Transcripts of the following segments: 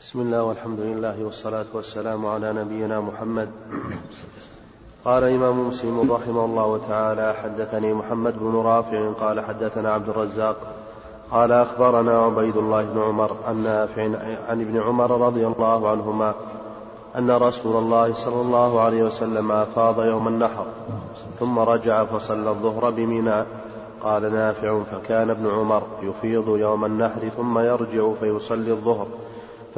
بسم الله والحمد لله والصلاة والسلام على نبينا محمد. قال إمام مسلم رحمه الله تعالى حدثني محمد بن رافع قال حدثنا عبد الرزاق قال أخبرنا عبيد الله بن عمر عن نافع عن ابن عمر رضي الله عنهما أن رسول الله صلى الله عليه وسلم أفاض يوم النحر ثم رجع فصلى الظهر بمنى. قال نافع فكان ابن عمر يفيض يوم النحر ثم يرجع فيصلي الظهر.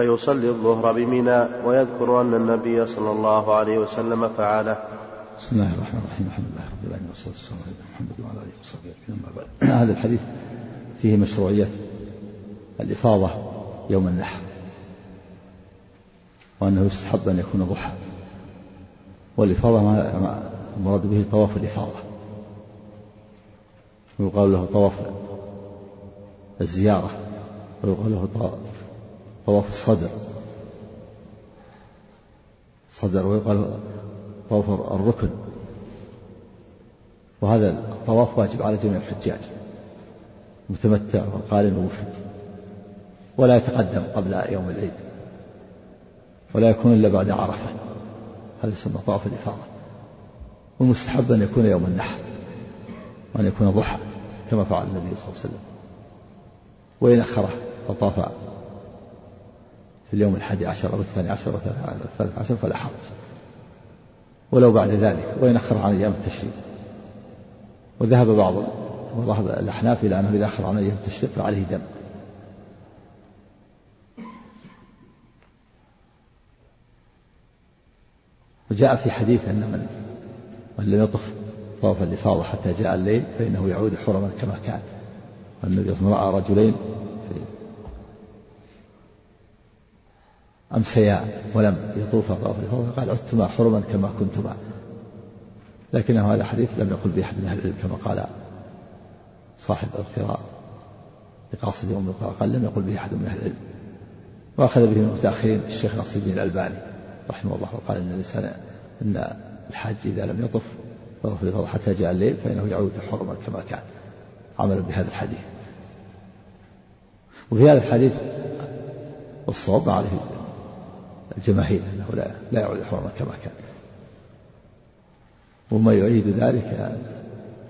فيصلي الظهر بمنى ويذكر أن النبي صلى الله عليه وسلم فعله. بسم الله الرحمن الرحيم. الحمد لله رب العالمين والصلاة والسلام على محمد وعلى آله وصحبه أجمعين. هذا الحديث فيه مشروعية الإفاضة يوم النحر وأنه يستحب أن يكون ضحى. والإفاضة ما المراد به طواف الإفاضة. ويقال له طواف الزيارة ويقال له طواف الصدر. صدر ويقال طواف الركن. وهذا الطواف واجب على جميع الحجاج. متمتع وقارن ومفرد. ولا يتقدم قبل يوم العيد. ولا يكون إلا بعد عرفة. هذا يسمى طواف الإفاضة. والمستحب أن يكون يوم النحر. وأن يكون ضحى كما فعل النبي صلى الله عليه وسلم. وإن أخره فطاف في اليوم الحادي عشر أو الثاني عشر أو الثالث عشر فلا حرج. ولو بعد ذلك وإن أخر عن أيام التشريق. وذهب بعض وذهب الأحناف إلى أنه إذا أخر عن أيام التشريق فعليه دم. وجاء في حديث أن من من لم يطف طواف الإفاضة حتى جاء الليل فإنه يعود حرما كما كان. والنبي صلى الله عليه وسلم رأى رجلين أمسيا ولم يطوفا طواف الإفاضة فقال عدتما حرما كما كنتما. لكنه هذا حديث لم يقل به أحد من أهل العلم كما قال صاحب القراء لقاصد يوم القراء قال لم يقل به أحد من أهل العلم. وأخذ به المتأخرين الشيخ نصر الدين الألباني رحمه الله وقال إن الإنسان إن الحاج إذا لم يطف طواف الإفاضة حتى جاء الليل فإنه يعود حرما كما كان عملا بهذا الحديث. وفي هذا الحديث الصواب عليه الجماهير أنه لا لا يعود حرما كما كان. وما يؤيد ذلك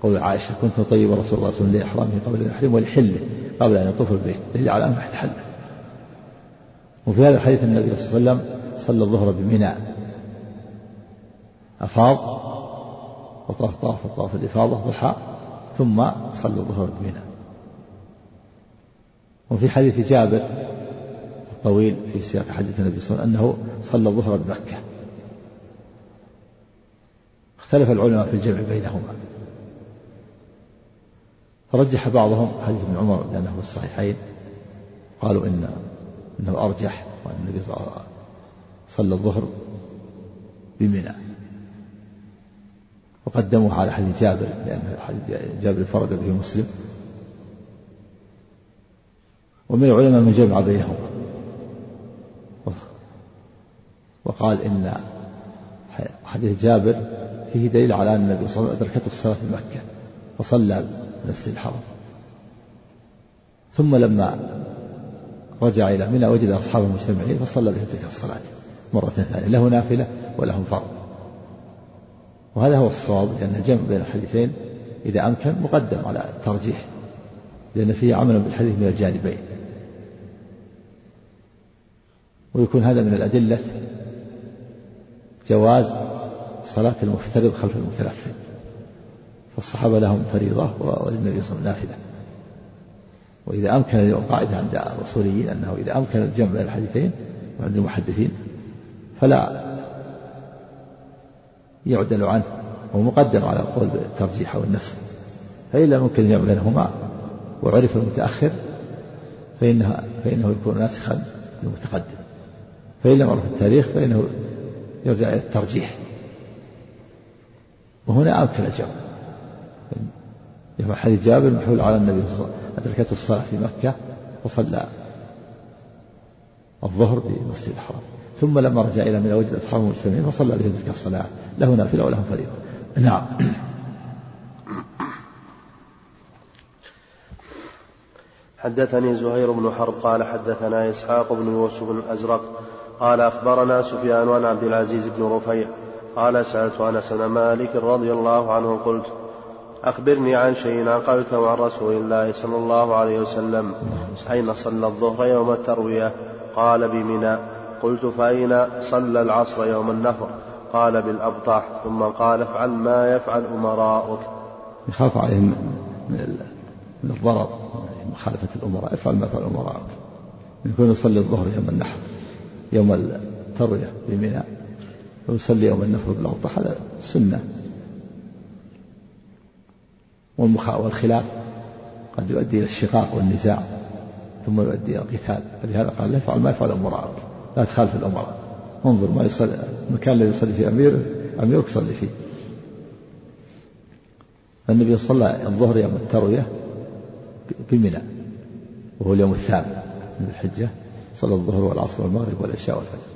قول عائشة كنت طيب رسول الله صلى الله عليه وسلم لإحرامه قبل أن يحرم ولحله قبل أن يطوف البيت. دليل على أنه وفي هذا الحديث النبي صلى الله عليه وسلم صلى الظهر بمنى. أفاض وطاف طاف طاف الإفاضة ضحى ثم صلى الظهر بمنى. وفي حديث جابر الطويل في سياق حديث النبي صلى الله عليه وسلم أنه صلى الظهر بمكة. اختلف العلماء في الجمع بينهما. فرجح بعضهم حديث ابن عمر لأنه في الصحيحين قالوا إن إنه أرجح وأن النبي صلى الظهر بمنى. وقدموه على حديث جابر لأن جابر فرد به مسلم. ومن العلماء من جمع بينهما. وقال إن حديث جابر فيه دليل على أن النبي صلى الله عليه وسلم أدركته الصلاة في مكة فصلى المسجد الحرام. ثم لما رجع إلى منى وجد أصحابه مجتمعين فصلى بهم تلك الصلاة مرة ثانية. له نافلة ولهم فرض. وهذا هو الصواب لأن الجمع بين الحديثين إذا أمكن مقدم على الترجيح لأن فيه عمل بالحديث من الجانبين. ويكون هذا من الأدلة جواز صلاة المفترض خلف المتنفل. فالصحابة لهم فريضة وللنبي صلى الله عليه وسلم نافلة. وإذا أمكن القاعدة عند الأصوليين أنه إذا أمكن الجمع بين الحديثين وعند المحدثين فلا يعدل عنه. هو مقدم على القول بالترجيح أو النسخ. فإن لم يمكن الجمع بينهما وعرف المتأخر فإنه فإنه يكون ناسخا للمتقدم. فإن لم يعرف التاريخ فإنه يرجع إلى الترجيح. وهنا أمكن الجمع يفعل حديث جابر محول على النبي أدركته الصلاة في مكة وصلى الظهر في المسجد الحرام. ثم لما رجع إلى منى وجد أصحابه مجتمعين فصلى بهم تلك الصلاة. له نافلة ولهم فريضة. نعم. حدثني زهير بن حرب قال حدثنا إسحاق بن يوسف الأزرق قال أخبرنا سفيان عن عبد العزيز بن رفيع قال سألت أنس بن مالك رضي الله عنه قلت أخبرني عن شيء عقلته عن رسول الله صلى الله عليه وسلم أين صلى الظهر يوم التروية؟ قال بمنى. قلت فأين صلى العصر يوم النفر قال بالأبطح. ثم قال افعل ما يفعل أمراؤك. يخاف عليهم من الضرر مخالفة الأمراء. افعل ما يفعل أمراؤك. يكون يصلي الظهر يوم النحر. يوم التروية بمنى ويصلي يوم النفر بالأوضح هذا سنة. والخلاف قد يؤدي إلى الشقاق والنزاع ثم يؤدي إلى القتال. فلهذا قال لا يفعل ما يفعل أمراءك لا تخالف الأمراء. انظر ما يصلي المكان الذي يصلي فيه أمير أميرك صلي فيه. النبي صلى الظهر يوم التروية بمنى وهو اليوم الثامن من الحجة. صلى الظهر والعصر والمغرب والعشاء والفجر.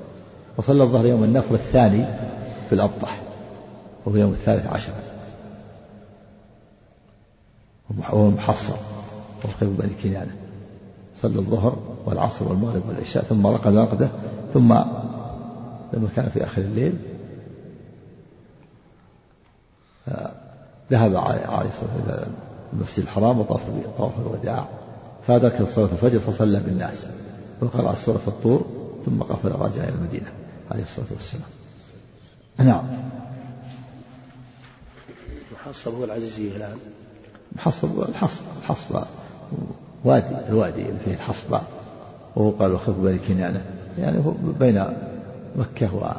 وصلى الظهر يوم النفر الثاني في الأبطح وهو يوم الثالث عشر. وهو محصر وخير بني كنانة. صلى الظهر والعصر والمغرب والعشاء ثم رقد رقدة ثم لما كان في آخر الليل ذهب عليه الصلاة والسلام إلى المسجد الحرام وطاف طواف الوداع. فأدرك صلاة الفجر فصلى بالناس. وقرأ سورة الطور ثم قفل راجع إلى المدينة عليه الصلاة والسلام. نعم. محصب هو العزيزية الآن محصب الحصب الحصبة وادي الوادي اللي فيه الحصبة وهو قال وخف بني كنانة يعني هو بين مكة و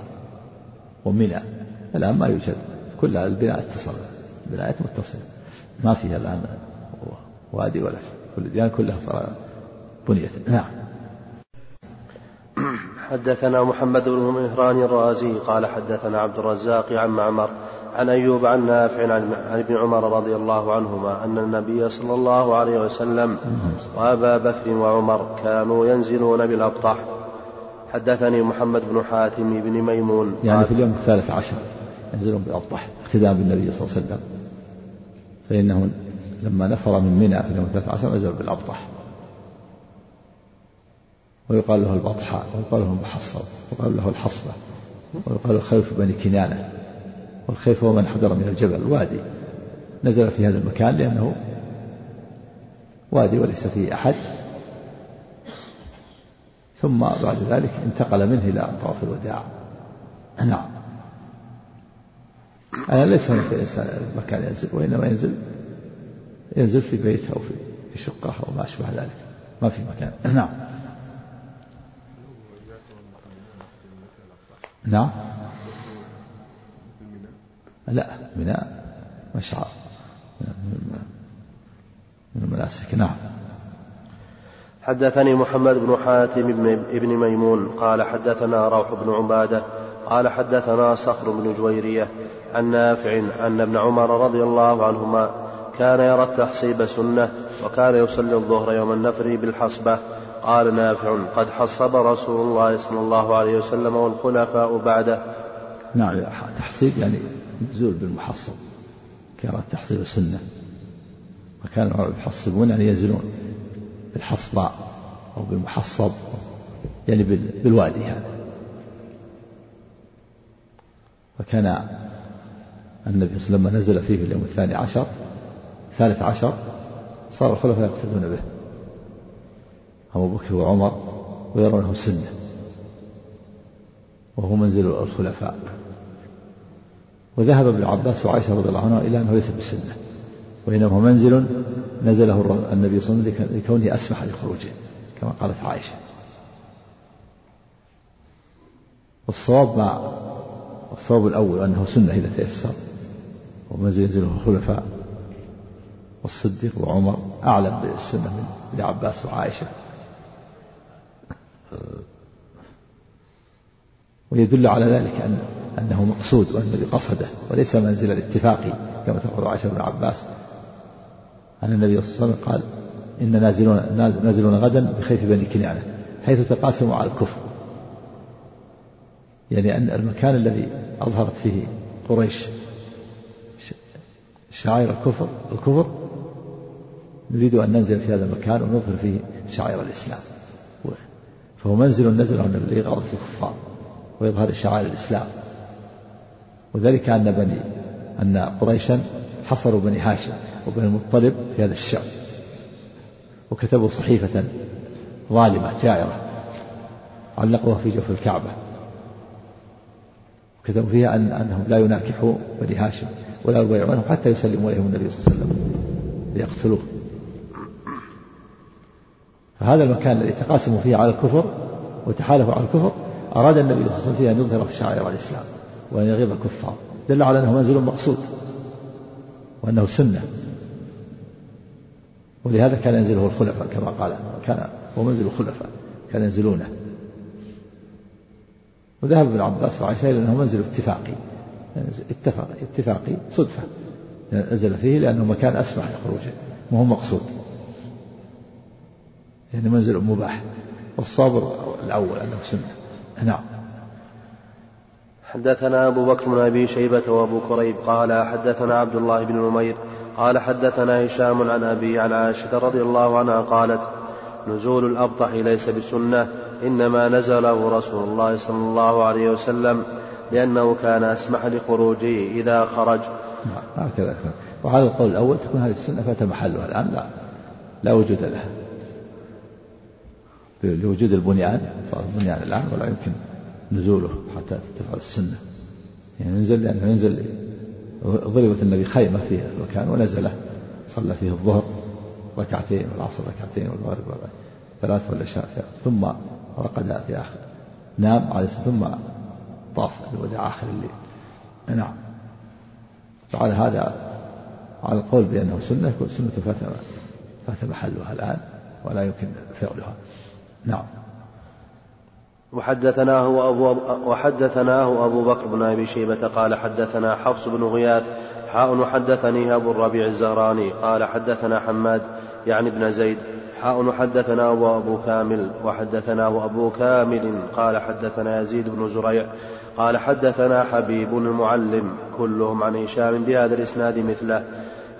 ومنى. الآن ما يوجد كلها البناء اتصل البنايات متصلة ما فيها الآن وادي ولا شيء كل الديان كلها صار بنيت نعم. حدثنا محمد بن مهران الرازي قال حدثنا عبد الرزاق عن معمر عن أيوب عن نافع عن ابن عمر رضي الله عنهما أن النبي صلى الله عليه وسلم وأبا بكر وعمر كانوا ينزلون بالأبطح. حدثني محمد بن حاتم بن ميمون. يعني في اليوم الثالث عشر ينزلون بالأبطح اقتداء بالنبي صلى الله عليه وسلم. فإنه لما نفر من منى في اليوم الثالث عشر نزل بالأبطح. ويقال له البطحاء ويقال له المحصب ويقال له الحصبة ويقال له خيف بني كنانة. والخيف هو من حضر من الجبل وادي. نزل في هذا المكان لأنه وادي وليس فيه أحد. ثم بعد ذلك انتقل منه إلى طواف الوداع. نعم. أنا ليس في مكان ينزل وإنما ينزل ينزل في بيت أو في شقة أو ما أشبه ذلك. ما في مكان. نعم. نعم. لا بناء مشعر. من المناسك نعم. حدثني محمد بن حاتم بن ميمون قال حدثنا روح بن عبادة قال حدثنا صخر بن جويرية عن نافع أن ابن عمر رضي الله عنهما كان يرى التحصيب سنة وكان يصلي الظهر يوم النفر بالحصبة قال نافع قد حصب رسول الله صلى الله عليه وسلم والخلفاء بعده. نعم تحصيب يعني نزول بالمحصب كان التحصيب سنة وكانوا يحصبون يعني ينزلون بالحصباء أو بالمحصب يعني بالوادي هذا. وكان النبي صلى الله عليه وسلم لما نزل فيه في اليوم الثاني عشر الثالث عشر صار الخلفاء يقتدون به. أبو بكر وعمر ويرونه سنة وهو منزل الخلفاء. وذهب ابن عباس وعائشة رضي الله عنها إلى أنه ليس بسنة وإنما هو منزل نزله النبي صلى الله عليه وسلم لكونه أسمح لخروجه كما قالت عائشة. والصواب مع الصواب الأول أنه سنة إذا تيسر ومنزل ينزله الخلفاء والصديق وعمر أعلم بالسنة من ابن عباس وعائشة. ويدل على ذلك أن أنه مقصود وأن النبي قصده وليس منزل الاتفاقي كما تقول عائشة بن عباس. أن النبي صلى الله عليه وسلم قال إن نازلون نازلون غدا بخيف بني كنانة. حيث تقاسموا على الكفر. يعني أن المكان الذي أظهرت فيه قريش شعائر الكفر الكفر نريد أن ننزل في هذا المكان ونظهر فيه شعائر الإسلام. فهو منزل نزل النبي لإغاظة الكفار وإظهار شعائر الإسلام. وذلك أن بني أن قريشا حصروا بني هاشم وبني المطلب في هذا الشعب وكتبوا صحيفة ظالمة جائرة علقوها في جوف الكعبة. كتبوا فيها أن أنهم لا يناكحوا بني هاشم ولا يبايعونهم حتى يسلموا إليهم النبي صلى الله عليه وسلم ليقتلوه. فهذا المكان الذي تقاسموا فيه على الكفر وتحالفوا على الكفر أراد النبي صلى الله عليه وسلم فيه أن يظهر شعائر الإسلام وأن يغيظ الكفار. دل على أنه منزل مقصود وأنه سنة. ولهذا كان ينزله الخلفاء كما قال كان هو منزل الخلفاء كان ينزلونه. وذهب ابن عباس وعائشة إلى أنه منزل اتفاقي. اتفق اتفاقي صدفة. نزل فيه لأنه مكان أسمح لخروجه وهو مقصود. يعني منزل مباح. والصابر الأول أنه سنة. نعم. حدثنا أبو بكر بن أبي شيبة وأبو كريب قال حدثنا عبد الله بن نمير قال حدثنا هشام عن أبي عن عائشة رضي الله عنها قالت نزول الأبطح ليس بسنة إنما نزله رسول الله صلى الله عليه وسلم لأنه كان أسمح لخروجه إذا خرج. نعم هكذا. وعلى القول الأول تكون هذه السنة فات محلها الآن لا لا وجود لها. لوجود البنيان صار البنيان الآن ولا يمكن نزوله حتى تفعل السنة. يعني ينزل لأنه ينزل ضربت النبي خيمة في المكان ونزله صلى فيه الظهر ركعتين والعصر ركعتين والمغرب ثلاث والعشاء ثم رقد في آخر. نام عليه ثم طاف الوداع آخر الليل. نعم. فعلى هذا على القول بأنه سنة يكون سنة فات فات محلها الآن ولا يمكن فعلها. نعم. وحدثناه أبو وحدثناه أبو بكر بن أبي شيبة قال حدثنا حفص بن غياث حاء وحدثني أبو الربيع الزهراني قال حدثنا حماد يعني ابن زيد حاء حدثنا أبو كامل وحدثناه أبو كامل قال حدثنا يزيد بن زريع قال حدثنا حبيب المعلم كلهم عن هشام بهذا الإسناد مثله.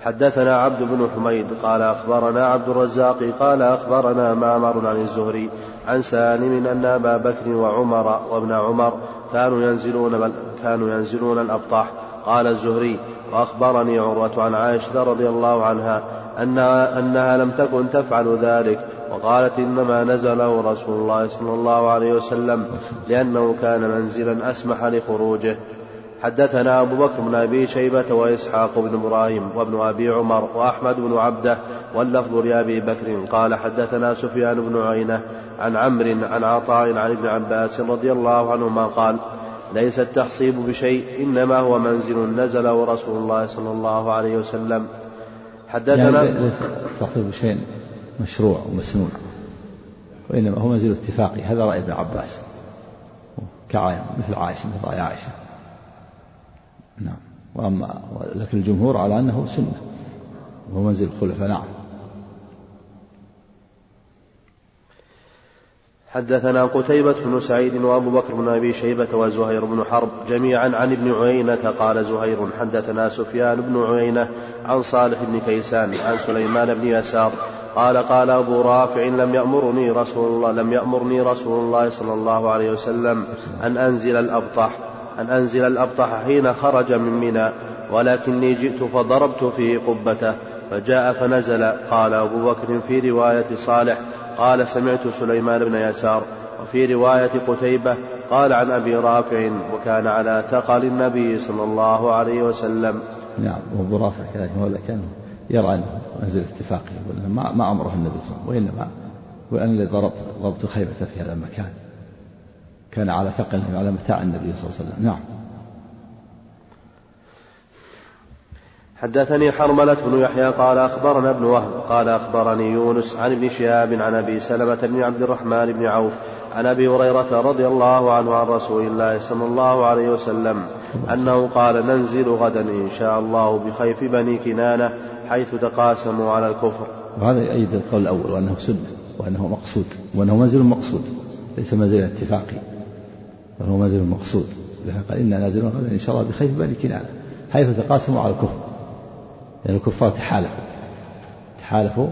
حدثنا عبد بن حميد قال أخبرنا عبد الرزاق قال أخبرنا معمر عن الزهري عن سالم أن أبا بكر وعمر وابن عمر كانوا ينزلون كانوا ينزلون الأبطح قال الزهري وأخبرني عروة عن عائشة رضي الله عنها أنها, أنها لم تكن تفعل ذلك وقالت إنما نزله رسول الله صلى الله عليه وسلم لأنه كان منزلا أسمح لخروجه. حدثنا أبو بكر بن أبي شيبة وإسحاق بن إبراهيم وابن أبي عمر وأحمد بن عبدة واللفظ لأبي بكر قال حدثنا سفيان بن عينة عن عمرو عن عطاء عن ابن عباس رضي الله عنهما قال ليس التحصيب بشيء إنما هو منزل نزله رسول الله صلى الله عليه وسلم. حدثنا يعني ليس التحصيب بشيء مشروع ومسنون وإنما هو منزل اتفاقي. هذا رأي ابن عباس كعاية مثل عائشة مثل رأي عائشة. نعم. وأما لكن الجمهور على أنه سنة. وهو منزل الخلفاء نعم. حدثنا قتيبة بن سعيد وأبو بكر بن أبي شيبة وزهير بن حرب جميعا عن ابن عيينة قال زهير حدثنا سفيان بن عيينة عن صالح بن كيسان عن سليمان بن يسار قال قال أبو رافع لم يأمرني رسول الله لم يأمرني رسول الله صلى الله عليه وسلم أن أنزل الأبطح. أن أنزل الأبطح حين خرج من منى ولكني جئت فضربت فيه قبته فجاء فنزل قال أبو بكر في رواية صالح قال سمعت سليمان بن يسار وفي رواية قتيبة قال عن أبي رافع وكان على ثقل النبي صلى الله عليه وسلم. نعم وأبو رافع كذلك هو كان يرى أنه منزل اتفاقي ما, ما أمره النبي صلى الله عليه وسلم وإنما وأن ضربت ضربت خيبة في هذا المكان. كان على ثقل على متاع النبي صلى الله عليه وسلم. نعم. حدثني حرملة بن يحيى قال أخبرنا ابن وهب قال أخبرني يونس عن ابن شهاب عن أبي سلمة بن عبد الرحمن بن عوف عن أبي هريرة رضي الله عنه عن رسول الله صلى الله عليه وسلم أنه قال ننزل غدا إن شاء الله بخيف بني كنانة حيث تقاسموا على الكفر. وهذا يؤيد القول الأول وأنه سنة وأنه مقصود وأنه منزل مقصود ليس منزل اتفاقي وهو منزل مقصود قال إنا نازلون غدا إن شاء الله بخيف بني كنانة حيث تقاسموا على الكفر. لأن يعني الكفار تحالفوا تحالفوا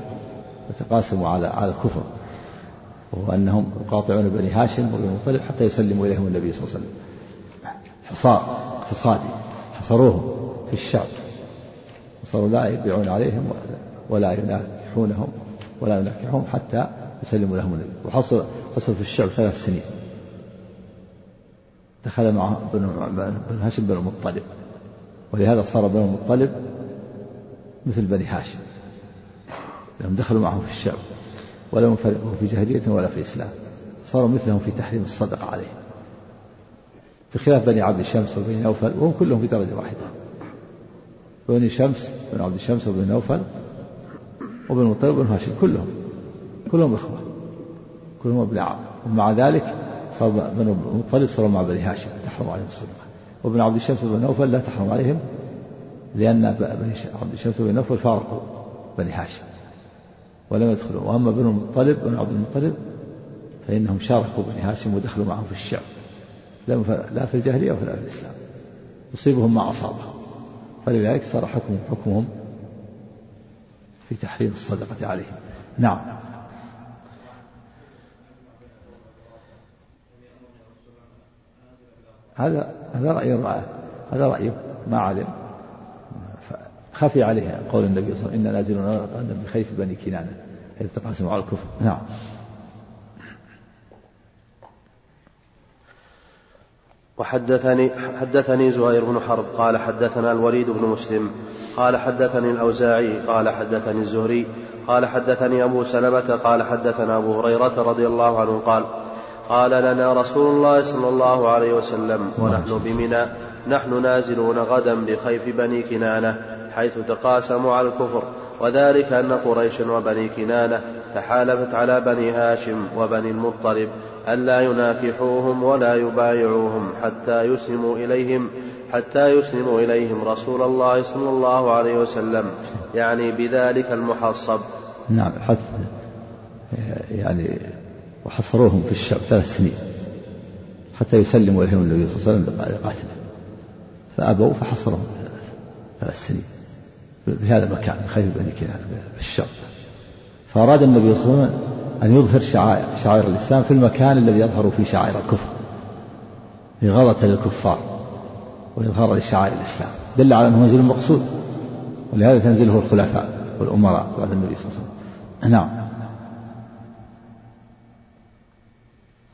وتقاسموا على على الكفر. وهو أنهم يقاطعون بني هاشم وبني المطلب حتى يسلموا إليهم النبي صلى الله عليه وسلم. حصار اقتصادي حصروهم في الشعب. وصاروا لا يبيعون عليهم ولا يناكحونهم ولا يناكحهم حتى يسلموا لهم النبي. وحصل حصل في الشعب ثلاث سنين. دخل معه بن هاشم بن المطلب ولهذا صار بن المطلب مثل بني هاشم. لأنهم دخلوا معهم في الشعب ولم يفرقوا في جاهلية ولا في إسلام. صاروا مثلهم في تحريم الصدقة عليهم. بخلاف بني عبد الشمس وبني نوفل وهم كلهم في درجة واحدة. بني شمس بن عبد الشمس وبن نوفل وبن المطلب وبن هاشم كلهم. كلهم إخوة. كلهم ابن عم. ومع ذلك صار بن المطلب صاروا مع بني هاشم تحرم عليهم الصدقة. وابن عبد الشمس وبن نوفل لا تحرم عليهم لأن بني عبد الشمس وبن نوفل فارقوا بني هاشم ولم يدخلوا. وأما بن المطلب بن عبد المطلب فإنهم شاركوا بني هاشم ودخلوا معهم في الشعب. لا في الجاهلية ولا في الإسلام. يصيبهم ما أصابهم. فلذلك صار حكمهم حكمهم في تحريم الصدقة عليهم. نعم. هذا هذا رأي هذا رأيه ما علم خفي عليه قول النبي صلى الله عليه وسلم إن نازلون بخيف بني كنانة. إذ تقاسموا على الكفر. نعم. وحدثني حدثني زهير بن حرب قال حدثنا الوليد بن مسلم قال حدثني الأوزاعي قال حدثني الزهري قال حدثني أبو سلمة قال حدثنا أبو هريرة رضي الله عنه قال قال لنا رسول الله صلى الله عليه وسلم ونحن بمنى نحن نازلون غدا بخيف بني كنانة حيث تقاسموا على الكفر وذلك أن قريش وبني كنانة تحالفت على بني هاشم وبني المطلب ألا يناكحوهم ولا يبايعوهم حتى يسلموا إليهم حتى يسلموا إليهم رسول الله صلى الله عليه وسلم. يعني بذلك المحصب. نعم حتى يعني وحصروهم في الشعب ثلاث سنين حتى يسلموا إليهم النبي صلى الله عليه وسلم لقاتله فأبوا فحصرهم ثلاث سنين بهذا المكان خير بني كنانة في الشام فأراد النبي صلى الله عليه وسلم أن يظهر شعائر شعائر الإسلام في المكان الذي يظهر فيه شعائر الكفر إغاظة للكفار وإظهار لشعائر الإسلام. دل على أنه منزل مقصود ولهذا تنزله الخلفاء والأمراء بعد النبي صلى الله عليه وسلم. نعم.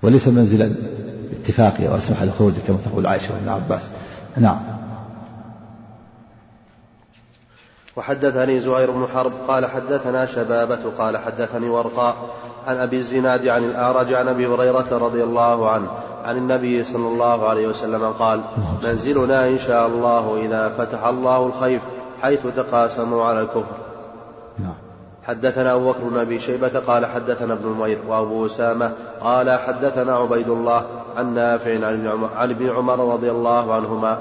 وليس منزلا اتفاقيا واسمح لخروجه كما تقول عائشة وابن عباس. نعم. وحدثني زهير بن حرب قال حدثنا شبابة قال حدثني ورقاء عن أبي الزناد عن الأعرج عن أبي هريرة رضي الله عنه عن النبي صلى الله عليه وسلم قال منزلنا إن شاء الله إذا فتح الله الخيف حيث تقاسموا على الكفر. حدثنا أبو بكر بن أبي شيبة قال حدثنا ابن نمير وأبو أسامة قال حدثنا عبيد الله عن نافع عن ابن عمر رضي الله عنهما.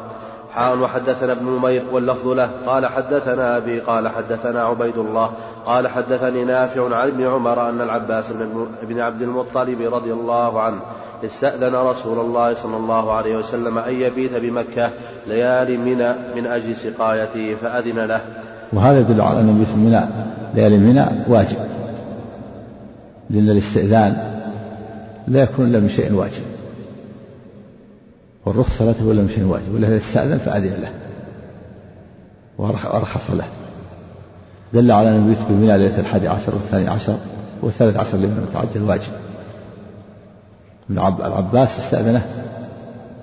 حال وحدثنا ابن نمير واللفظ له. قال حدثنا أبي قال حدثنا عبيد الله. قال حدثني نافع عن ابن عمر أن العباس بن عبد المطلب رضي الله عنه استأذن رسول الله صلى الله عليه وسلم أن يبيت بمكة ليالي منى من أجل سقايته فأذن له. وهذا يدل على أن المبيت منى ليالي منى واجب. لأن الاستئذان لا يكون إلا من شيء واجب. والرخصة لا تكون إلا من شيء واجب. ولا استأذن فأذن له. وأرخص له. دل على أن المبيت بمنى ليلة الحادي عشر والثاني عشر والثالث عشر لمن متعجل واجب. العباس استأذنه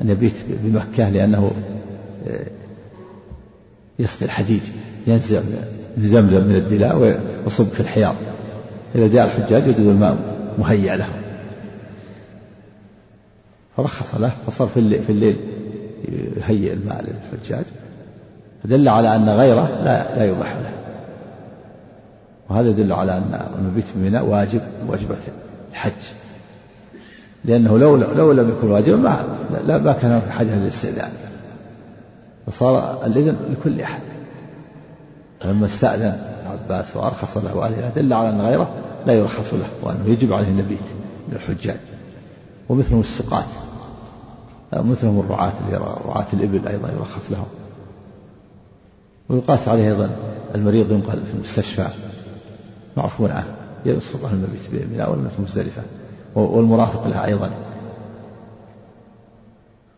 أن يبيت بمكة لأنه آه، يسقي الحديد ينزع من زمزم من الدلاء ويصب في الحياض. إذا جاء الحجاج يجد الماء مهيأ لهم فرخص له فصار في الليل, في الليل يهيئ الماء للحجاج. فدل على أن غيره لا لا يباح له. وهذا يدل على أن المبيت بميناء واجب واجبة الحج. لأنه لو لو لم يكن واجبا ما لا ما كان في حاجة للاستئذان. فصار الإذن لكل أحد. فلما استأذن العباس وأرخص له وأذن دل على أن غيره لا يرخص له وأنه يجب عليه المبيت للحجاج ومثلهم السقاة. مثلهم الرعاة رعاة الإبل أيضا يرخص لهم. ويقاس عليه أيضا المريض ينقل في المستشفى. معفون عنه. يسقط عنه المبيت بمنى والمبيت مزدلفة. والمرافق لها أيضا.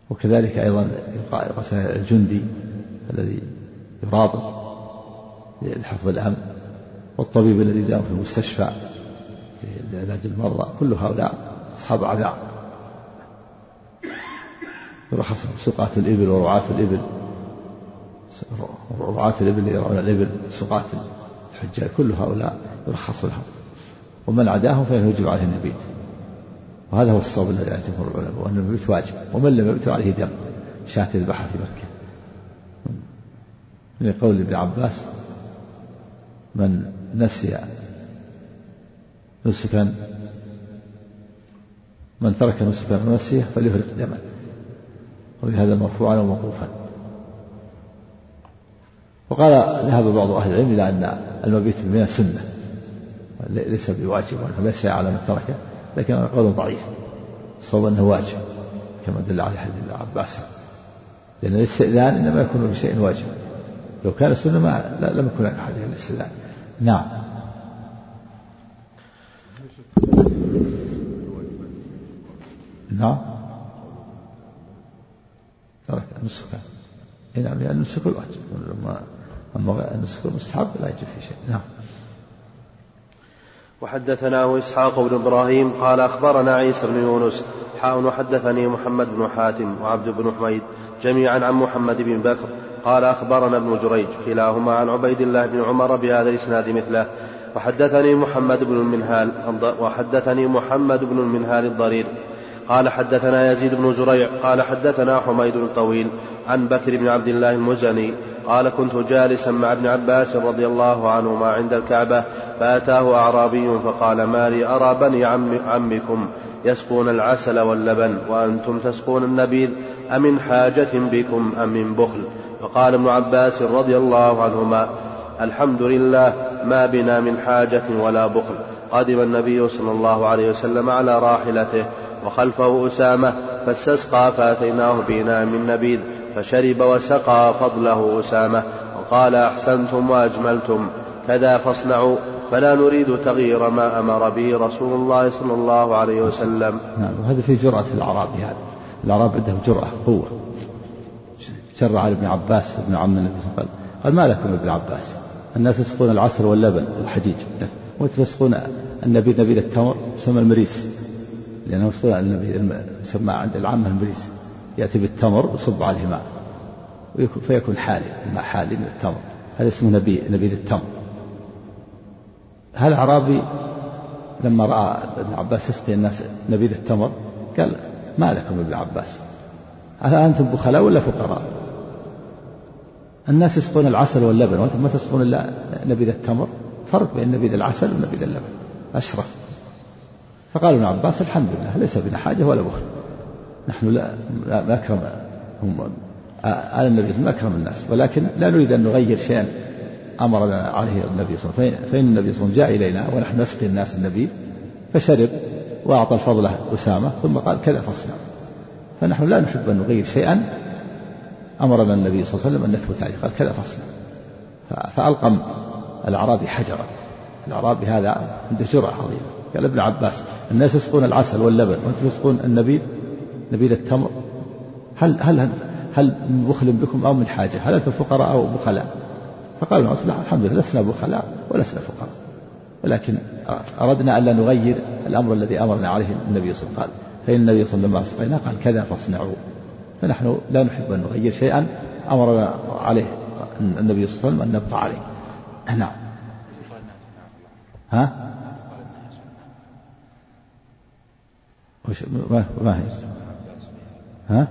وكذلك أيضا غسل الجندي الذي يرابط لحفظ الأمن والطبيب الذي دام في المستشفى لعلاج المرضى كل هؤلاء أصحاب أعذار يرخص سقاة الإبل ورعاة الإبل. رعاة الإبل يرعون الإبل سقاة الحجاج كل هؤلاء يرخص لهم. ومن عداهم فإنه يجب عليه النبيت وهذا هو الصواب الذي عليه جمهور العلماء وأن المبيت واجب. ومن لم يبت عليه دم شاة يذبحها في مكة. من قول ابن عباس من نسي نسكا من ترك نسكا ونسيه فليهرق دما ولهذا مرفوعا وموقوفا. وقال ذهب بعض أهل العلم إلى أن المبيت بمنى سنه ليس بواجب وليس على من تركه لكن قول ضعيف. الصواب أنه واجب كما دل عليه حديث ابن عباس. لأن الاستئذان إنما يكون بشيء واجب. لو كان سنه ما لم يكن إلى الاستئذان نعم. نعم. ترك النسك نعم يعني النسك الواجب أما النسك المستحب لا يجب في شيء. نعم. وحدثناه إسحاق بن إبراهيم قال أخبرنا عيسى بن يونس حاء وحدثني محمد بن حاتم وعبد بن حميد جميعا عن محمد بن بكر. قال أخبرنا ابن جريج كلاهما عن عبيد الله بن عمر بهذا الإسناد مثله وحدثني محمد بن المنهال وحدثني محمد بن المنهال الضرير قال حدثنا يزيد بن زريع قال حدثنا حميد الطويل عن بكر بن عبد الله المزني قال كنت جالسا مع ابن عباس رضي الله عنهما عند الكعبة فأتاه أعرابي فقال ما لي أرى بني عم عمكم يسقون العسل واللبن وأنتم تسقون النبيذ أمن حاجة بكم أم من بخل؟ فقال ابن عباس رضي الله عنهما الحمد لله ما بنا من حاجة ولا بخل. قدم النبي صلى الله عليه وسلم على راحلته وخلفه أسامة فاستسقى فأتيناه بإناء من نبيذ فشرب وسقى فضله أسامة وقال أحسنتم وأجملتم. كذا فاصنعوا فلا نريد تغيير ما أمر به رسول الله صلى الله عليه وسلم. نعم وهذا في جرأة الأعراب هذا. الأعراب عندهم جرأة قوة. شرع على ابن عباس ابن عم النبي قال قال ما لكم ابن عباس؟ الناس يسقون العسل واللبن والحديج وأنتم تسقون النبي نبيذ التمر يسمى المريس. لأنه يسقون النبيذ يسمى عند العامة المريس. يأتي بالتمر يصب عليه ماء. فيكون حالي الماء حالي من التمر. هذا اسمه نبي نبيذ التمر. هل أعرابي لما رأى ابن عباس يسقي الناس نبيذ التمر قال ما لكم ابن عباس؟ هل أنتم بخلاء ولا فقراء؟ الناس يسقون العسل واللبن. وأنتم ما تسقون إلا نبيذ التمر. فرق بين نبيذ العسل ونبيذ اللبن. أشرف. فقال ابن عباس الحمد لله. ليس بنا حاجة ولا بخل. نحن لا لا أكرم هم آل النبي ما أكرم الناس. ولكن لا نريد أن نغير شيئا أمرنا عليه النبي صلى الله عليه وسلم. فإن النبي صلى الله عليه وسلم جاء إلينا ونحن نسقي الناس النبي فشرب وأعطى الفضل أسامة ثم قال كذا فاصنع. فنحن لا نحب أن نغير شيئا أمرنا النبي صلى الله عليه وسلم أن نثبت عليه قال كذا فاصنع فألقم الأعرابي حجرا الأعرابي هذا عنده جرأة عظيمة. قال ابن عباس الناس يسقون العسل واللبن وأنتم تسقون النبيذ نبيذ التمر. هل هل هل من بخل بكم أو من حاجة؟ هل أنتم فقراء أو بخلاء؟ فقالوا لا الحمد لله لسنا بخلاء ولسنا فقراء. ولكن أردنا ألا نغير الأمر الذي أمرنا عليه النبي صلى الله عليه وسلم. فإن النبي صلى الله عليه وسلم قال كذا فاصنعوا. فنحن لا نحب أن نغير شيئا. أمرنا عليه النبي صلى الله عليه وسلم أن نبقى عليه. نعم ها؟ وش ما, ما هي؟ ها؟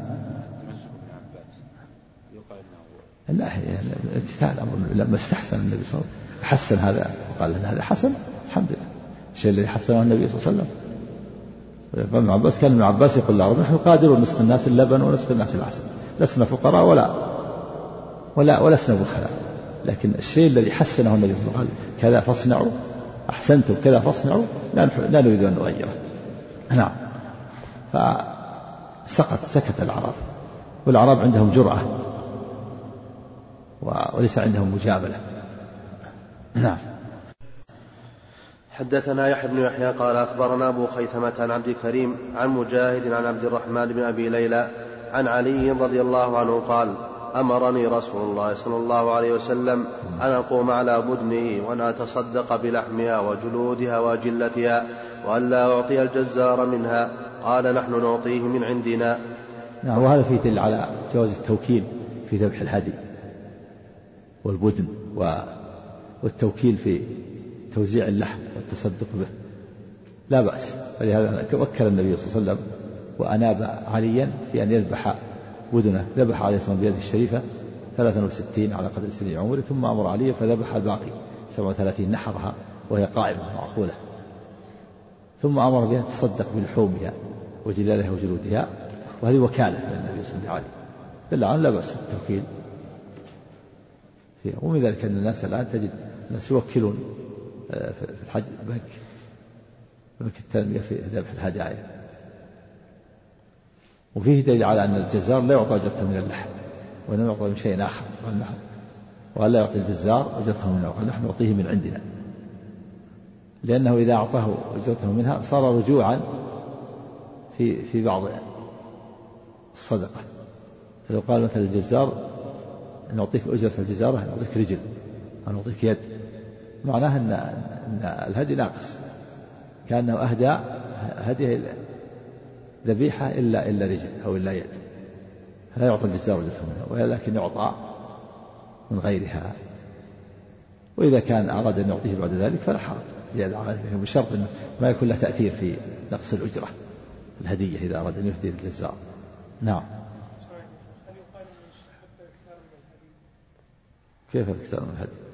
لا هي امتثال أمر لما استحسن النبي صلى الله عليه وسلم. حسن هذا. وقال إن هذا حسن. الحمد لله. الشيء الذي حسنه النبي صلى الله عليه وسلم. ابن عباس كان ابن عباس يقول للعرب نحن قادرون نسقي الناس اللبن ونسقي الناس العسل. لسنا فقراء ولا ولا ولسنا بخلاء. لكن الشيء الذي حسنه النبي صلى الله عليه وسلم كذا فاصنعوا أحسنتم كذا فاصنعوا لا لا نريد أن نغيره. نعم. فسقط سكت العرب والعرب عندهم جرأة وليس عندهم مجاملة. نعم. حدثنا يحيى بن يحيى قال أخبرنا أبو خيثمة عن عبد الكريم عن مجاهد عن عبد الرحمن بن أبي ليلى عن علي رضي الله عنه قال أمرني رسول الله صلى الله عليه وسلم أن أقوم على بدنه وأن أتصدق بلحمها وجلودها وأجلتها وأن لا أعطي الجزار منها. قال نحن نعطيه من عندنا. نعم وهذا فيه دليل على جواز التوكيل في ذبح الهدي والبدن والتوكيل في توزيع اللحم والتصدق به. لا بأس. ولهذا وكل النبي صلى الله عليه وسلم وأناب عليا في أن يذبح بدنه ذبح عليه الصلاة والسلام بيده الشريفة 63 على قدر سن عمره ثم أمر علي فذبح الباقي 37 نحرها وهي قائمة معقولة. ثم أمر بها تصدق بلحومها وجلالها وجلودها وهذه وكالة من النبي صلى الله عليه وسلم. دل لا بأس بالتوكيل ومن ذلك أن الناس الآن تجد الناس يوكلون. في الحج بنك بنك التنمية في ذبح الهدايا. وفيه دليل على أن الجزار لا يعطى أجرته من اللحم وإنما يعطى من شيء آخر وأن لا يعطي الجزار؟ أجرته من اللحم. نعطيه من عندنا. لأنه إذا أعطاه أجرته منها صار رجوعا في في بعض الصدقة. فلو قال مثلا الجزار نعطيك أجرة الجزارة نعطيك رجل أو نعطيك يد. معناه أن أن الهدي ناقص. كأنه أهدى هدي ذبيحة إلا إلا رجل أو إلا يد. لا يعطى الجزار أجرته منها ولكن يعطى من غيرها. وإذا كان أراد أن يعطيه بعد ذلك فلا حرج. زيادة على ذلك بشرط أنه ما يكون له تأثير في نقص الأجرة الهدية إذا أراد أن يهدي الجزار نعم. كيف الاكثار من الهدي؟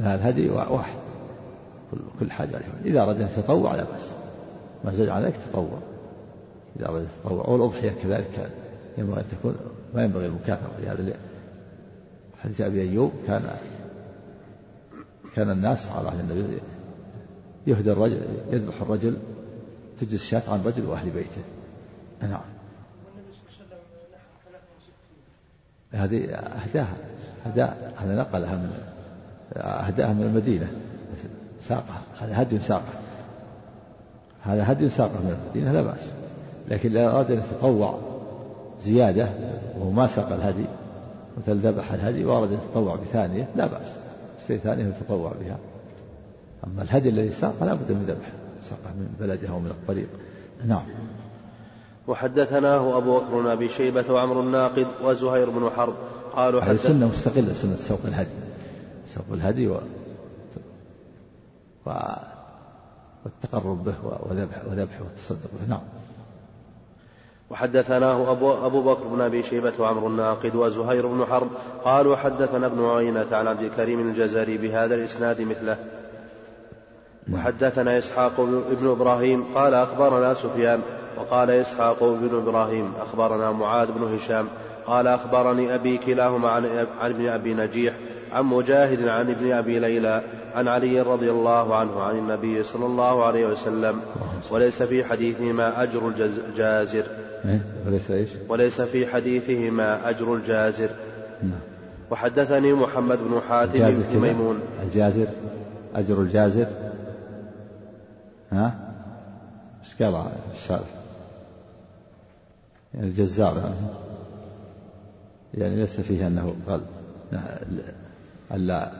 الهدي واحد كل حاجة عليه إذا أراد أن يتطوع لا بأس. ما زاد على ذلك تطوع. إذا أراد يتطوع والأضحية كذلك ينبغي أن تكون ما ينبغي المكافأة. لهذا حديث أبي أيوب كان كان الناس على عهد النبي يهدى الرجل يذبح الرجل تجلس شاة عن رجل وأهل بيته. نعم. هذه أهداها هداء هذا نقلها من أهدأها من المدينة. ساقها. هذا هدي ساقه. هذا هدي ساقه من المدينة لا بأس. لكن إذا أراد أن يتطوع زيادة وهو ما ساق الهدي مثل ذبح الهدي وأراد أن يتطوع بثانية لا بأس. اشتري ثانية يتطوع بها. أما الهدي الذي ساق لا بد من ذبحه. ساقه من بلده أو من الطريق. نعم. وحدثناه أبو بكر بن أبي شيبة وعمر الناقد وزهير بن حرب. قالوا هذه سنة مستقلة سنة سوق الهدي. سوق الهدي و... و... والتقرب به وذبح وذبحه والتصدق به. نعم. وحدثناه أبو, أبو بكر بن أبي شيبة وعمر الناقد وزهير بن حرب قالوا حدثنا ابن عيينة عن عبد الكريم الجزري بهذا الإسناد مثله. وحدثنا إسحاق بن إبراهيم قال أخبرنا سفيان وقال إسحاق بن إبراهيم أخبرنا معاذ بن هشام قال أخبرني أبي كلاهما عن, عن ابن أبي نجيح عن مجاهد عن ابن أبي ليلى عن علي رضي الله عنه عن النبي صلى الله عليه وسلم وليس في حديثهما أجر الجازر إيه؟ وليس إيش؟ وليس في حديثهما أجر الجازر نعم. وحدثني محمد بن حاتم بن ميمون الجازر أجر الجازر ها؟ إيش قال؟ يعني الجزار يعني, يعني ليس فيه أنه قال ألا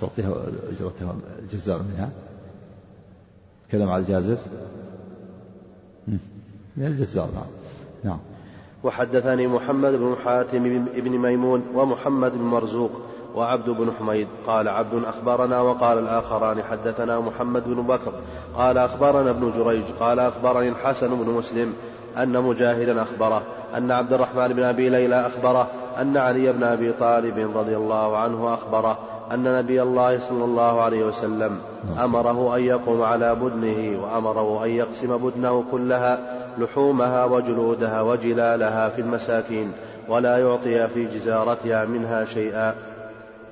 تعطيها أجرتها الجزار منها. تكلم على الجازر من الجزار نعم. نعم. وحدثني محمد بن حاتم بن ميمون ومحمد بن مرزوق وعبد بن حميد. قال عبد أخبرنا وقال الآخران حدثنا محمد بن بكر. قال أخبرنا ابن جريج. قال أخبرني الحسن بن مسلم أن مجاهدا أخبره أن عبد الرحمن بن أبي ليلى أخبره أن علي بن أبي طالب رضي الله عنه أخبره أن نبي الله صلى الله عليه وسلم أمره أن يقوم على بدنه وأمره أن يقسم بدنه كلها لحومها وجلودها وجلالها في المساكين ولا يعطي في جزارتها منها شيئا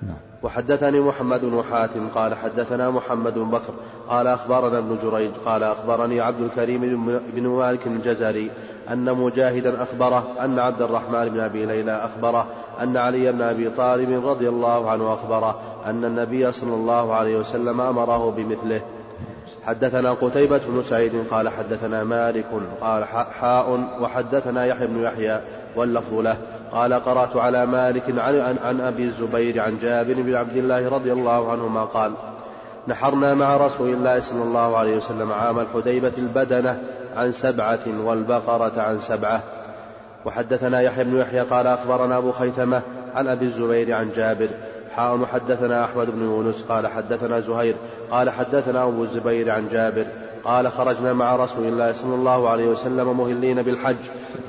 نعم. وحدثني محمد بن حاتم قال حدثنا محمد بن بكر قال أخبرنا ابن جريج قال أخبرني عبد الكريم بن مالك الجزري أن مجاهدا أخبره أن عبد الرحمن بن أبي ليلى أخبره أن علي بن أبي طالب رضي الله عنه أخبره أن النبي صلى الله عليه وسلم أمره بمثله. حدثنا قتيبة بن سعيد قال حدثنا مالك قال حاء وحدثنا يحيى بن يحيى واللفظ له. قال قرأت على مالك عن, عن أبي الزبير عن جابر بن عبد الله رضي الله عنهما قال نحرنا مع رسول الله صلى الله عليه وسلم عام الحديبة البدنة عن سبعة والبقرة عن سبعة. وحدثنا يحيى بن يحيى قال أخبرنا أبو خيثمة عن أبي الزبير عن جابر. حاء حدثنا أحمد بن يونس قال حدثنا زهير قال حدثنا أبو الزبير عن جابر. قال خرجنا مع رسول الله صلى الله عليه وسلم مهلين بالحج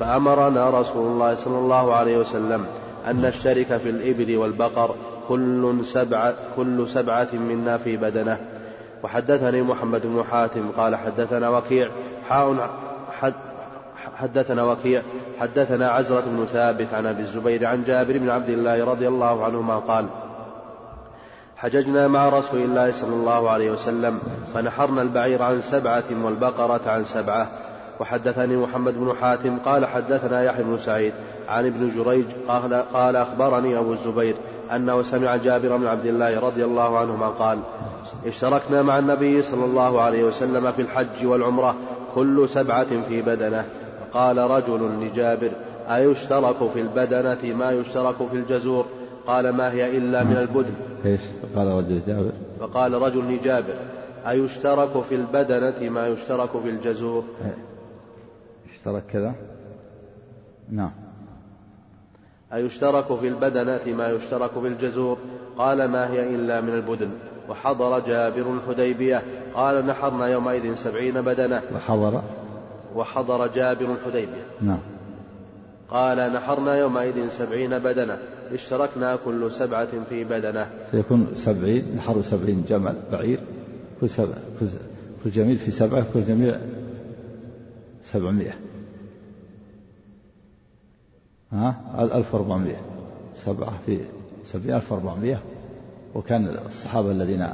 فأمرنا رسول الله صلى الله عليه وسلم أن نشترك في الإبل والبقر. كل سبعة, كل سبعة منا في بدنه. وحدثني محمد بن حاتم قال حدثنا وكيع حاء حد حدثنا وكيع حدثنا عزرة بن ثابت عن أبي الزبير عن جابر بن عبد الله رضي الله عنهما قال حججنا مع رسول الله صلى الله عليه وسلم فنحرنا البعير عن سبعة والبقرة عن سبعة. وحدثني محمد بن حاتم قال حدثنا يحيى بن سعيد عن ابن جريج قال, قال أخبرني أبو الزبير أنه سمع جابر بن عبد الله رضي الله عنهما قال اشتركنا مع النبي صلى الله عليه وسلم في الحج والعمرة كل سبعة في بدنة. قال رجل لجابر أيشترك في البدنة ما يشترك في الجزور؟ قال ما هي إلا من البدن. إيش؟ قال رجل جابر فقال رجل لجابر أيشترك في البدنة ما يشترك في الجزور؟ اشترك كذا؟ نعم. أيشترك في البدنة ما يشترك في الجزور؟ قال ما هي إلا من البدن. وحضر جابر الحديبية. قال نحرنا يومئذ سبعين بدنة. وحضر. وحضر جابر الحديبية. نعم. قال نحرنا يومئذ سبعين بدنة. اشتركنا كل سبعة في بدنة. فيكون سبعين نحر سبعين جمل بعير. كل سبع كل جميل في سبعة كل جميل سبعمائة. ها؟ ألف وأربعمائة سبعة في سبعين ألف وأربعمائة وكان الصحابة الذين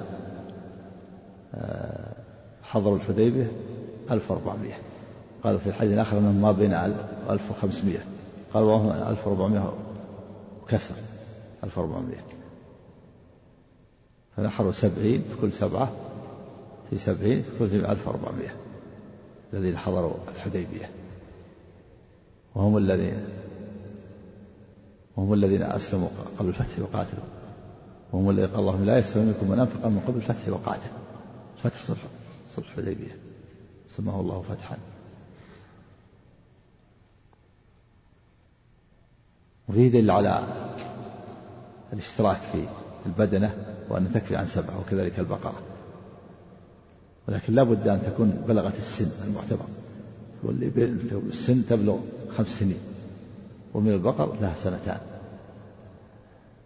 آه، حضروا الحديبية ألف وأربعمائة قالوا في الحديث الآخر أنهم ما بين ألف وخمسمائة قال والله ألف وأربعمائة وكسر ألف وأربعمائة فنحروا سبعين في كل سبعة في سبعين في كل ألف وأربعمائة الذين حضروا الحديبية. وهم الذين وهم الذين أسلموا قبل الفتح وقاتلوا. وهم الذين قال اللهم لا يسلم منكم من أنفق من قبل الفتح وقاتل. فتح صلح صلح الحديبية. سماه الله فتحا. وفيه دليل على الاشتراك في البدنة وأن تكفي عن سبعة وكذلك البقرة. ولكن لا بد أن تكون بلغت السن المعتبر. واللي السن تبلغ خمس سنين. ومن البقر لها سنتان.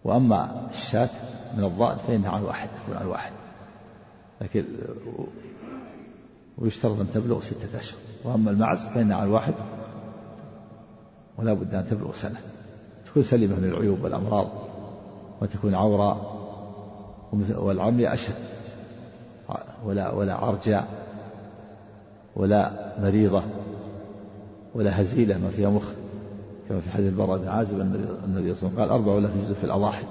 وأما الشاة من الضأن فإنها عن واحد تكون عن واحد. لكن ويشترط أن تبلغ ستة أشهر. وأما المعز فإنها عن واحد ولا بد أن تبلغ سنة. تكون سليمة من العيوب والأمراض وتكون عورة والعمي أشد ولا ولا عرجاء ولا مريضة ولا هزيلة ما فيها مخ. كما في حديث البراء بن عازب النبي صلى الله عليه وسلم قال أربع لا تجوز في الأضاحي.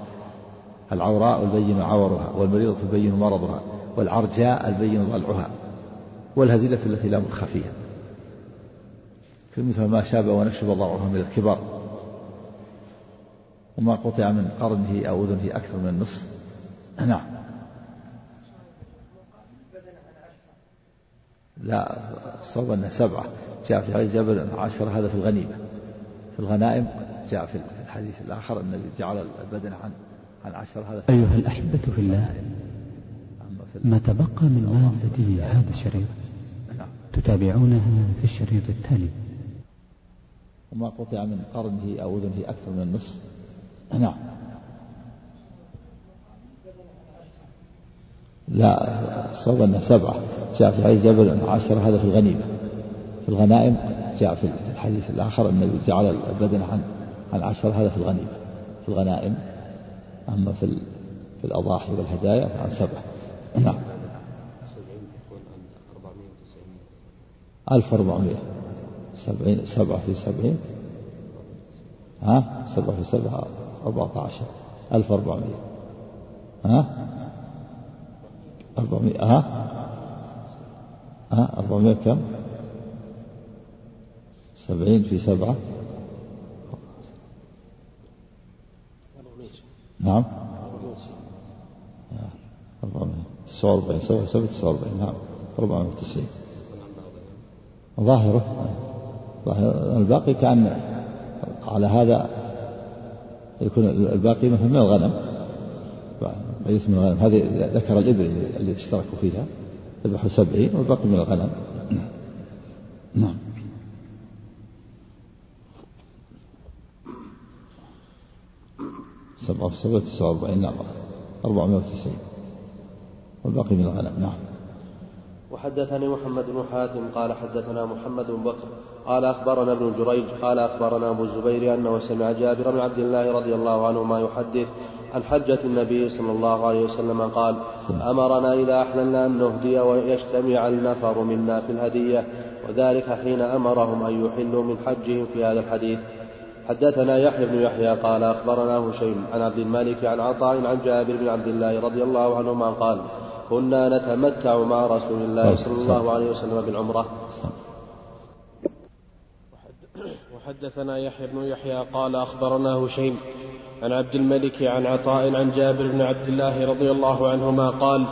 العوراء البين عورها والمريضة البين مرضها والعرجاء البين ضلعها والهزيلة التي لا مخ فيها مثل ما شاب ونشب ضرعها من الكبر. وما قطع من قرنه أو أذنه أكثر من النصف. نعم. لا الصواب أنها سبعة. جاء في حديث جابر عشرة هذا في الغنيمة. في الغنائم جاء في الحديث الآخر النبي جعل البدن عن عن عشرة هذا أيها الأحبة في الله ما تبقى من مادة هذا الشريط؟ نعم. تتابعونها في الشريط التالي. وما قطع من قرنه أو أذنه أكثر من النصف. نعم. لا الصواب أنها سبعة. جاء في حديث جابر عشرة هذا في الغنيمة. في الغنائم جاء في الحديث الآخر النبي جعل البدن عن عن عشرة هذا في الغنيمة في الغنائم. أما في في الأضاحي والهدايا فعن سبعة. نعم. ألف وأربعمائة سبعين سبعة في سبعين. ها؟ سبعة في سبعة أربعة عشر ألف أربعمية. ها؟ أربعمية ها؟ ها؟ أربعمية كم؟ سبعين في سبعة. نعم. تسعة وأربعين. سبعة سبعة تسعة وأربعين. نعم. أربعمية وتسعين. ظاهرة. الباقي كأن على هذا يكون الباقي مثل من الغنم. بقية من الغنم. هذه ذكر الإبل اللي اشتركوا فيها. ذبحوا سبعين والباقي من الغنم. نعم. سبعة في سبعة تسعة وأربعين نعم أربعمائة وتسعين. والباقي من الغنم. نعم. وحدثني محمد بن حاتم قال حدثنا محمد بن بكر قال أخبرنا ابن جريج قال أخبرنا أبو الزبير أنه سمع جابر بن عبد الله رضي الله عنهما يحدث عن حجة النبي صلى الله عليه وسلم قال أمرنا إذا أحللنا أن نهدي ويجتمع النفر منا في الهدية وذلك حين أمرهم أن يحلوا من حجهم في هذا الحديث. حدثنا يحيى بن يحيى قال أخبرنا هشيم عن عبد الملك عن عطاء عن جابر بن عبد الله رضي الله عنهما قال كنا نتمتع مع رسول الله صلى الله عليه وسلم بالعمرة. وحدثنا يحيى بن يحيى قال أخبرنا هشيم عن عبد الملك عن عطاء عن جابر بن عبد الله رضي الله عنهما قال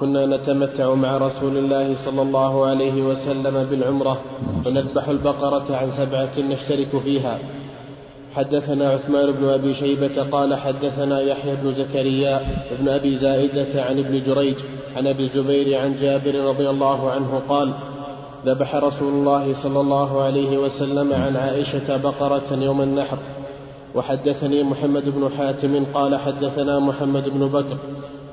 كنا نتمتع مع رسول الله صلى الله عليه وسلم بالعمرة ونذبح البقرة عن سبعة نشترك فيها. حدثنا عثمان بن أبي شيبة قال حدثنا يحيى بن زكريا بن أبي زائدة عن ابن جريج عن أبي الزبير عن جابر رضي الله عنه قال ذبح رسول الله صلى الله عليه وسلم عن عائشة بقرة يوم النحر. وحدثني محمد بن حاتم قال حدثنا محمد بن بكر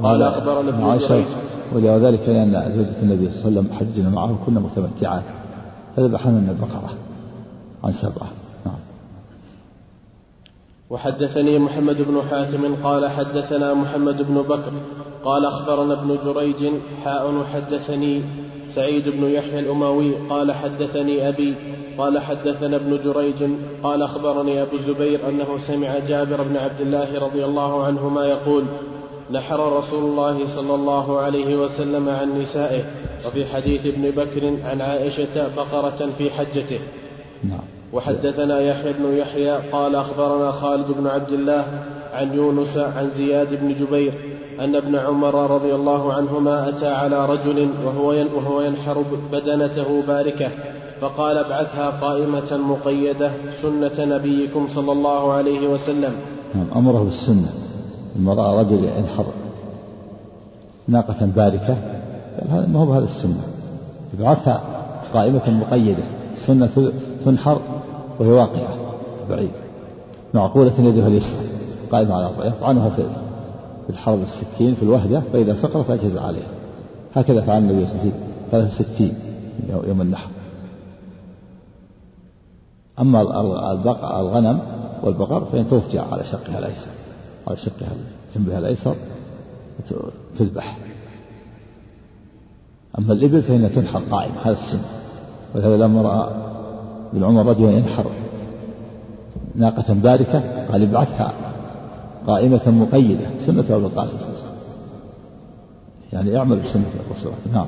قال أخبرنا ابن جريج. ولذلك لأن زوجة النبي صلى الله عليه وسلم حجنا معه كنا متمتعات. فذبحنا البقرة عن سبعة. وحدثني محمد بن حاتم قال حدثنا محمد بن بكر قال أخبرنا ابن جريج حاء حدثني سعيد بن يحيى الأموي قال حدثني أبي قال حدثنا ابن جريج قال أخبرني أبو الزبير أنه سمع جابر بن عبد الله رضي الله عنهما يقول نحر رسول الله صلى الله عليه وسلم عن نسائه. وفي حديث ابن بكر عن عائشة بقرة في حجته. نعم. وحدثنا يحيى بن يحيى قال أخبرنا خالد بن عبد الله عن يونس عن زياد بن جبير أن ابن عمر رضي الله عنهما أتى على رجل وهو وهو ينحر بدنته باركة فقال ابعثها قائمة مقيدة سنة نبيكم صلى الله عليه وسلم. نعم أمره بالسنة. المرأة رجل ينحر ناقة باركة. هذا ما هو هذا السنة؟ ابعثها قائمة مقيدة. سنة تنحر وهي واقعة بعيد. معقولة يدها اليسرى قائمة على أربعة يطعنها في الحرب السكين في الوهدة فإذا سقطت أجهز عليها. هكذا فعل النبي صلى الله عليه وسلم ثلاث ستين يوم النحر. أما البقر الغنم والبقر فإن ترجع على شقها الأيسر على شقها جنبها الأيسر تذبح. أما الإبل فإنها تنحر قائمة هذا السنة ولهذا لما رأى بن عمر رجلا ينحر. ناقة باركة قال ابعثها. قائمة مقيدة سنة أبو القاسم صلى الله عليه وسلم. يعني أعمل بسنة الرسول نعم.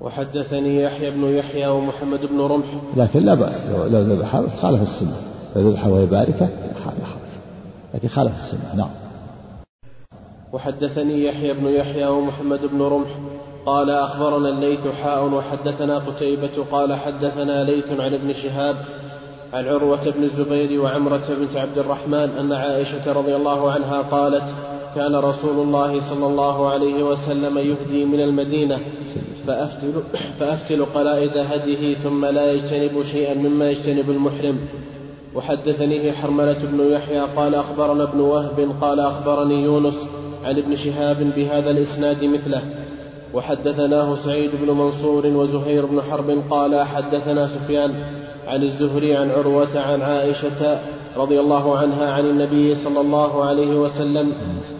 وحدثني يحيى بن يحيى ومحمد بن رمح. لكن لا بأس لو, ذبح بس خالف السنة. لو ذبح وهي باركة لكن خالف السنة. نعم. وحدثني يحيى بن يحيى ومحمد بن رمح. قال أخبرنا الليث حاء وحدثنا قتيبة قال حدثنا ليث عن ابن شهاب عن عروة بن الزبير وعمرة بنت عبد الرحمن أن عائشة رضي الله عنها قالت كان رسول الله صلى الله عليه وسلم يهدي من المدينة فأفتل, فأفتل قلائد هديه ثم لا يجتنب شيئا مما يجتنب المحرم. وحدثنيه حرملة بن يحيى قال أخبرنا ابن وهب قال أخبرني يونس عن ابن شهاب بهذا الإسناد مثله. وحدثناه سعيد بن منصور وزهير بن حرب قال حدثنا سفيان عن الزهري عن عروة عن عائشة رضي الله عنها عن النبي صلى الله عليه وسلم.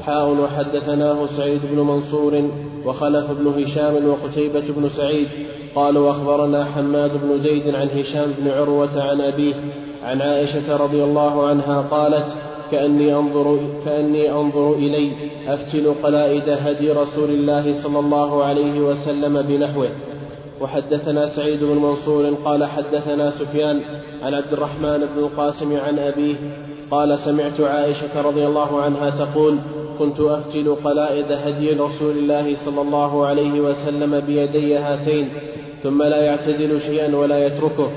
حاء وحدثناه سعيد بن منصور وخلف بن هشام وقتيبة بن سعيد. قالوا أخبرنا حماد بن زيد عن هشام بن عروة عن أبيه عن عائشة رضي الله عنها قالت كأني أنظر كأني أنظر إلي أفتل قلائد هدي رسول الله صلى الله عليه وسلم بنحوه. وحدثنا سعيد بن منصور قال حدثنا سفيان عن عبد الرحمن بن القاسم عن أبيه قال سمعت عائشة رضي الله عنها تقول كنت أفتل قلائد هدي رسول الله صلى الله عليه وسلم بيدي هاتين ثم لا يعتزل شيئا ولا يتركه.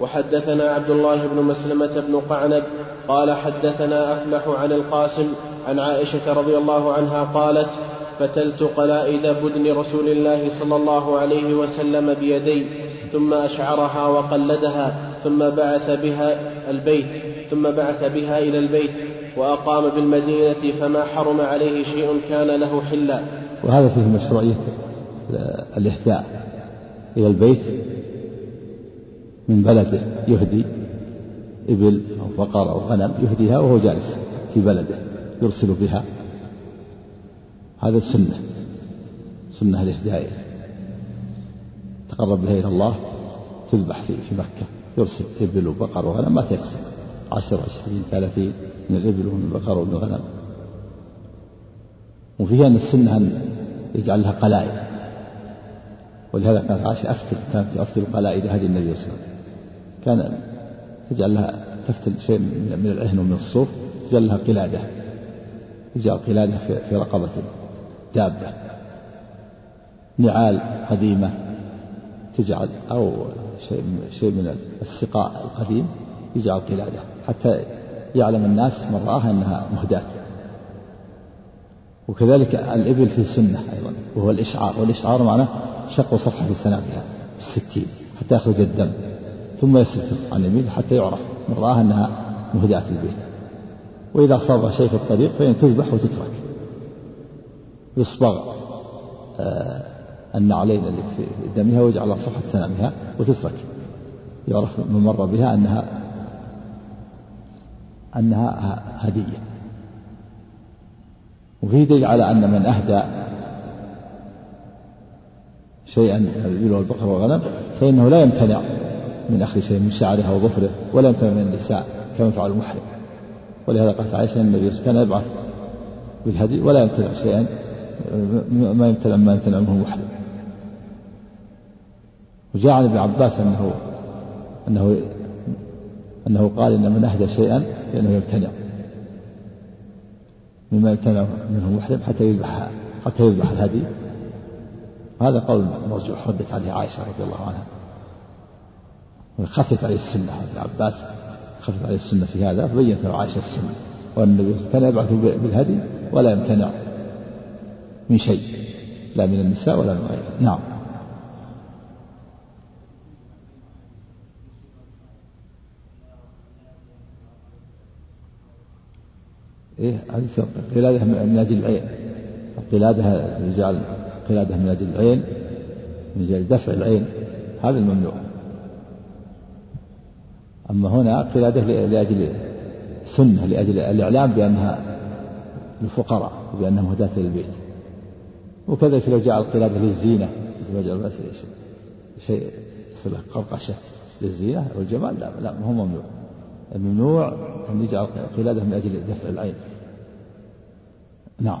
وحدثنا عبد الله بن مسلمة بن قعنب قال حدثنا أفلح عن القاسم عن عائشة رضي الله عنها قالت فتلت قلائد بدن رسول الله صلى الله عليه وسلم بيدي ثم أشعرها وقلدها ثم بعث بها البيت ثم بعث بها إلى البيت وأقام بالمدينة فما حرم عليه شيء كان له حلا. وهذا فيه مشروعية الإهداء إلى البيت من بلده يهدي إبل أو بقر أو غنم يهديها وهو جالس في بلده يرسل بها. هذا سنة سنة الإهداء. تقرب بها إلى الله تذبح في, في مكة يرسل إبل وبقر وغنم ما تيسر عشر عشرين ثلاثين من الإبل ومن البقر ومن الغنم. وفيها أن السنة أن يجعل لها قلائد. ولهذا كانت عائشة أفتل كانت تفتل قلائد هدي النبي صلى الله عليه وسلم. كان تجعل لها تفتل شيء من العهن ومن الصوف تجعل لها قلادة. يجعل قلادة في رقبة دابة. نعال قديمة تجعل أو شيء شيء من السقاء القديم يجعل قلادة. حتى يعلم الناس من رآها أنها مهداة. وكذلك الإبل في سنة أيضا وهو الإشعار. والإشعار معناه شق صفحة في سنامها بالسكين حتى يخرج الدم. ثم يستتر عن اليمين حتى يعرف من رآها أنها مهدأة في البيت. وإذا أصابها شيء في الطريق فإن تذبح وتترك. يصبغ آه النعلين اللي في دمها ويجعل صفحة سنامها وتترك. يعرف من مر بها أنها أنها هدية. وفيه دليل على أن من أهدى شيئا الإبل والبقر والغنم فإنه لا يمتنع من أخذ شيء من شعرها وظفره ولا يمتنع من النساء كما يفعل المحرم. ولهذا قالت عائشة النبي كان يبعث بالهدي ولا يمتنع شيئا ما يمتنع ما يمتنع منه المحرم. وجاء عن ابن عباس أنه أنه أنه قال إن من أهدى شيئا فإنه يمتنع. مما يمتنع منه المحرم حتى يذبح حتى يذبح الهدي. هذا قول مرجوح ردت عليه عائشة رضي الله عنها. خفت عليه السنة. ابن عباس خفت عليه السنة في هذا فبينت له عائشة السنة وأن النبي كان يبعث بالهدي ولا يمتنع من شيء لا من النساء ولا من غيره. نعم. إيه هذه قلادة من أجل العين. القلادة يجعل قلادة من أجل العين من أجل دفع العين. هذا الممنوع. أما هنا قلادة لأجل سنة لأجل الإعلام بأنها للفقراء وبأنها مهداة للبيت. وكذلك لو جاء القلادة للزينة يجعل شيء يصير قرقشة للزينة والجمال؟ لا لا ما هو ممنوع. الممنوع أن يجعل قلادة من أجل دفع العين. نعم.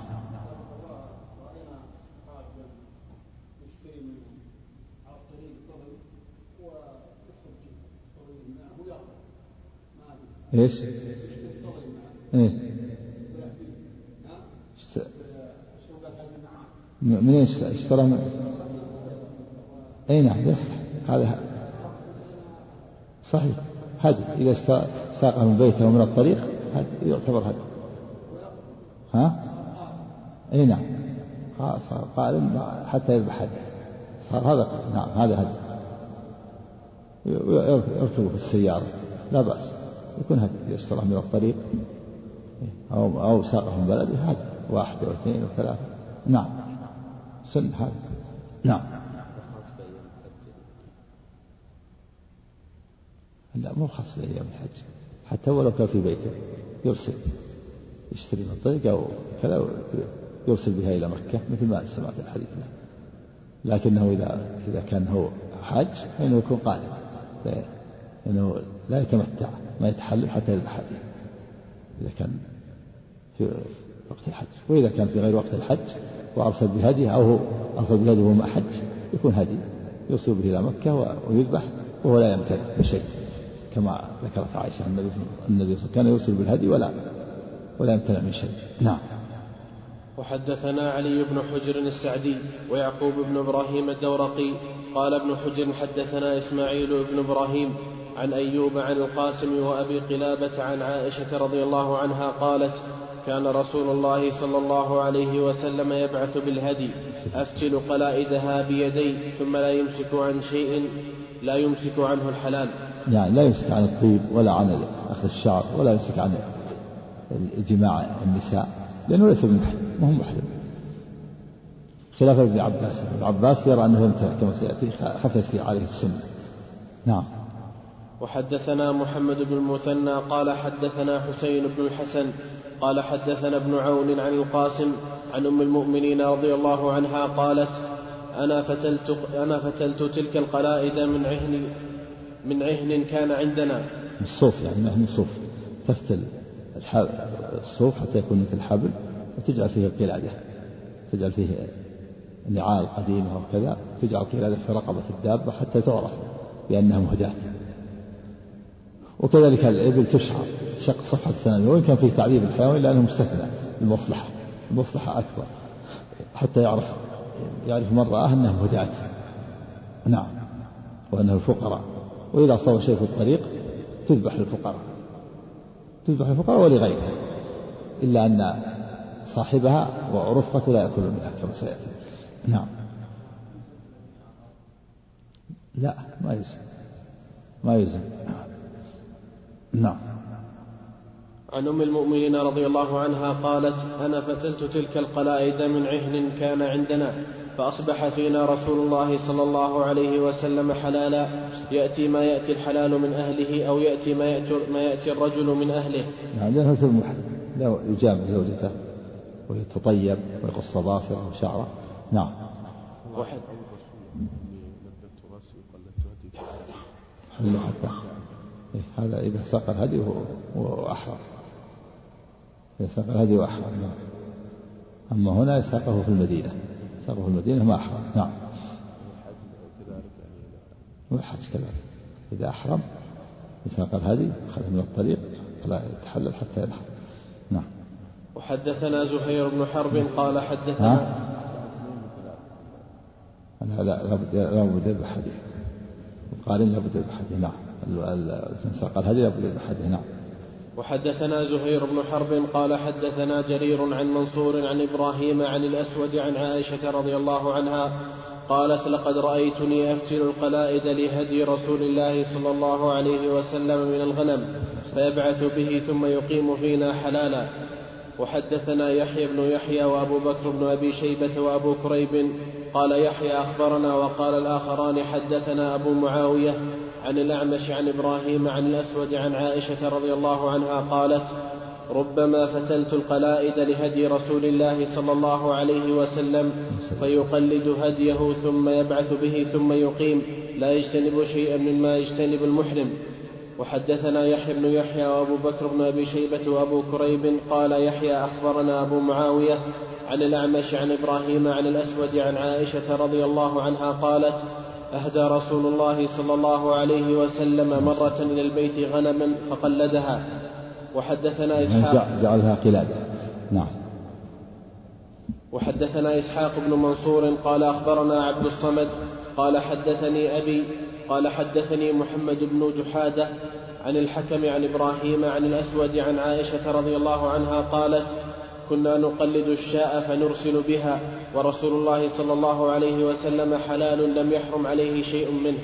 إيش؟ إيه. من إيش اشترى من إي نعم يصح هذا صحيح. هدي. إذا ساقه من بيته ومن الطريق هدي. يعتبر هدي. ها؟ إي نعم. صار قائم حتى يذبح هدي. صار هذا نعم هذا هدي. يركبه في السيارة. لا بأس. يكون يشترى من الطريق. أو أو ساقه من بلده هذا واحد أو اثنين أو ثلاثة. نعم. سن هذا. نعم. لا مو خاص بأيام الحج. حتى ولو كان في بيته يرسل. يشتري من الطريق أو كذا يرسل بها إلى مكة مثل ما سمعت الحديث لكنه إذا إذا كان هو حاج فإنه يكون قارن لأنه لا يتمتع. ما يتحلل حتى يذبح إذا كان في وقت الحج. وإذا كان في غير وقت الحج وأرسل بهديه أو أرسل بهديه وهو حج يكون هدي يوصل به إلى مكة ويذبح وهو لا يمتنع بشيء كما ذكرت عائشة النبي النبي كان يوصل بالهدي ولا ولا يمتنع من شيء. نعم. وحدثنا علي بن حجر السعدي ويعقوب بن إبراهيم الدورقي قال ابن حجر حدثنا إسماعيل بن إبراهيم عن أيوب عن القاسم وأبي قلابة عن عائشة رضي الله عنها قالت كان رسول الله صلى الله عليه وسلم يبعث بالهدي أفتل قلائدها بيدي ثم لا يمسك عن شيء لا يمسك عنه الحلال. يعني لا يمسك عن الطيب ولا عن أخذ الشعر ولا يمسك عن جماع النساء لأنه ليس بمحرم ما هو محرم. خلافا ابن عباس ابن عباس يرى أنه يمتنع كما سيأتي خفت في عليه السنة نعم. وحدثنا محمد بن المثنى قال حدثنا حسين بن الحسن قال حدثنا ابن عون عن القاسم عن أم المؤمنين رضي الله عنها قالت أنا فتلت أنا فتلت تلك القلائد من عهن من عهن كان عندنا. الصوف يعني من الصوف. تفتل الصوف حتى يكون مثل الحبل وتجعل فيه القلادة. تجعل فيه نعال قديمة وكذا تجعل قلادة في رقبة الدابة حتى تعرف بأنها مهداة. وكذلك الإبل تشعر شق صفحة السنة وإن كان فيه تعذيب الحيوان إلا أنه مستثنى المصلحة المصلحة أكبر حتى يعرف يعرف من رآه أنه هداة. نعم. وأنه الفقراء وإذا صار شيء في الطريق تذبح للفقراء تذبح للفقراء ولغيرهم إلا أن صاحبها ورفقته لا يأكلون منها كما سيأتي. نعم. لا ما يلزم. ما يلزم. نعم. عن أم المؤمنين رضي الله عنها قالت أنا فتلت تلك القلائد من عهن كان عندنا فأصبح فينا رسول الله صلى الله عليه وسلم حلالا. يأتي ما يأتي الحلال من أهله أو يأتي ما ياتي, ما يأتي الرجل من أهله. نعم لأنه مثل المحرم لا يجامع زوجته ويتطيب ويقص ظافره وشعره نعم. واحد. حتى هذا إذا ساق الهدي وهو أحرم إذا ساق الهدي وأحرم نعم. أما هنا يساقه في المدينة. ساقه في المدينة ما أحرم نعم. والحج كذلك. إذا أحرم يساق الهدي أخذ من الطريق فلا يتحلل حتى ينحر. نعم. وحدثنا زهير بن حرب قال حدثنا لا لا لابد يذبح حديث القارن لابد يذبح حديث نعم. الهدي لابد حديث نعم. وحدثنا زهير بن حرب قال حدثنا جرير عن منصور عن إبراهيم عن الأسود عن عائشة رضي الله عنها قالت لقد رأيتني افتل القلائد لهدي رسول الله صلى الله عليه وسلم من الغنم فيبعث به ثم يقيم فينا حلالا. وحدثنا يحيى بن يحيى وأبو بكر بن أبي شيبة وأبو كريب قال يحيى أخبرنا وقال الآخران حدثنا أبو معاوية عن الأعمش عن إبراهيم عن الأسود عن عائشة رضي الله عنها قالت ربما فتلت القلائد لهدي رسول الله صلى الله عليه وسلم فيقلد هديه ثم يبعث به ثم يقيم لا يجتنب شيئا مما يجتنب المحرم. وحدثنا يحيى بن يحيى وأبو بكر بن أبي شيبة وأبو كريب قال يحيى أخبرنا أبو معاوية عن الأعمش عن إبراهيم عن الأسود عن عائشة رضي الله عنها قالت أهدى رسول الله صلى الله عليه وسلم مرة إلى البيت غنما فقلدها. وحدثنا إسحاق جعلها قلادة. نعم. وحدثنا إسحاق بن منصور قال أخبرنا عبد الصمد قال حدثني أبي قال حدثني محمد بن جحادة عن الحكم عن إبراهيم عن الأسود عن عائشة رضي الله عنها قالت كنا نقلد الشاء فنرسل بها ورسول الله صلى الله عليه وسلم حلال لم يحرم عليه شيء منه.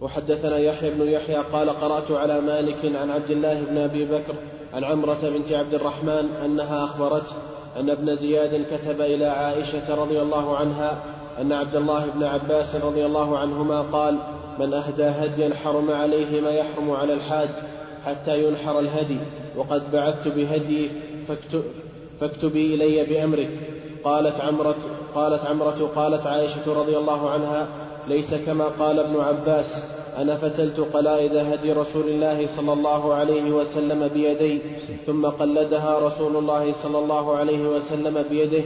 وحدثنا يحيى بن يحيى قال قرأت على مالك عن عبد الله بن أبي بكر عن عمرة بنت عبد الرحمن أنها أخبرته أن ابن زياد كتب إلى عائشة رضي الله عنها أن عبد الله بن عباس رضي الله عنهما قال من أهدى هديا حرم عليه ما يحرم على الحاج حتى ينحر الهدي وقد بعثت بهدي فاكتبي إلي بأمرك. قالت عمرة قالت عمرة قالت عائشة رضي الله عنها ليس كما قال ابن عباس أنا فتلت قلائد هدي رسول الله صلى الله عليه وسلم بيدي ثم قلدها رسول الله صلى الله عليه وسلم بيده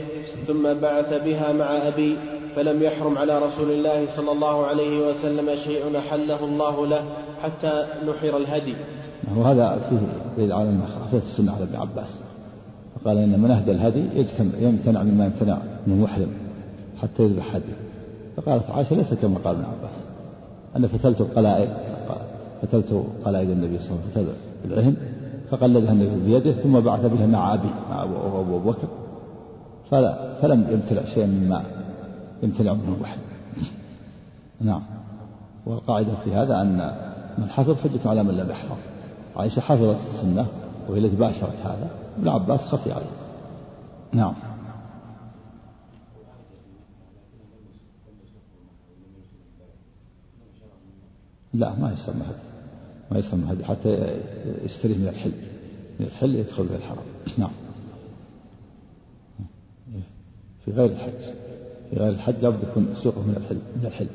ثم بعث بها مع أبي فلم يحرم على رسول الله صلى الله عليه وسلم شيء أحله الله له حتى نحر الهدي. وهذا فيه دليل على أن السنة على ابن عباس. قال إن من أهدى الهدي يمتنع مما يمتنع من المحرم حتى يذبح هدي. فقالت عائشة ليس كما قال ابن عباس. أنا فتلت القلائد فتلت قلائد النبي صلى الله عليه وسلم العهن فقلدها النبي بيده ثم بعث بها مع أبي مع أبو بكر. فلا فلم يمتلع شيئا مما يمتنع منه الوحي نعم. والقاعدة في هذا أن من حفظ حجة على من لم يحفظ. عائشة حفظت السنة وهي التي باشرت هذا. ابن عباس خفي عليه. نعم. لا ما يسمى هدي ما يسمى هدي حتى يشتريه من الحل. من الحل يدخل به الحرام. نعم. في غير الحج. في غير الحج لابد يكون سوقه من الحل. من الحل.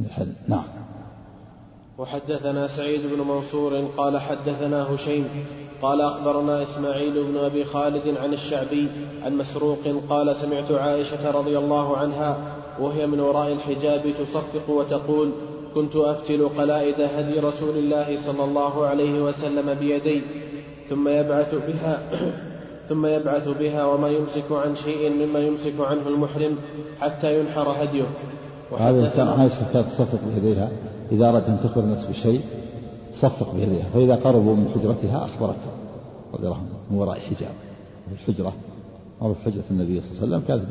من الحل. نعم. وحدثنا سعيد بن منصور قال حدثنا هشيم قال أخبرنا إسماعيل بن أبي خالد عن الشعبي عن مسروق قال سمعت عائشة رضي الله عنها وهي من وراء الحجاب تصفق وتقول كنت أفتل قلائد هدي رسول الله صلى الله عليه وسلم بيدي ثم يبعث بها ثم يبعث بها وما يمسك عن شيء مما يمسك عنه المحرم حتى ينحر هديه. كان عائشة كانت تصفق بيديها إذا أردت أن تخبر الناس بشيء تصفق بيديها فإذا قربوا من حجرتها أخبرته رضي الله عنه من وراء حجاب. الحجرة في حجرة النبي صلى الله عليه وسلم كانت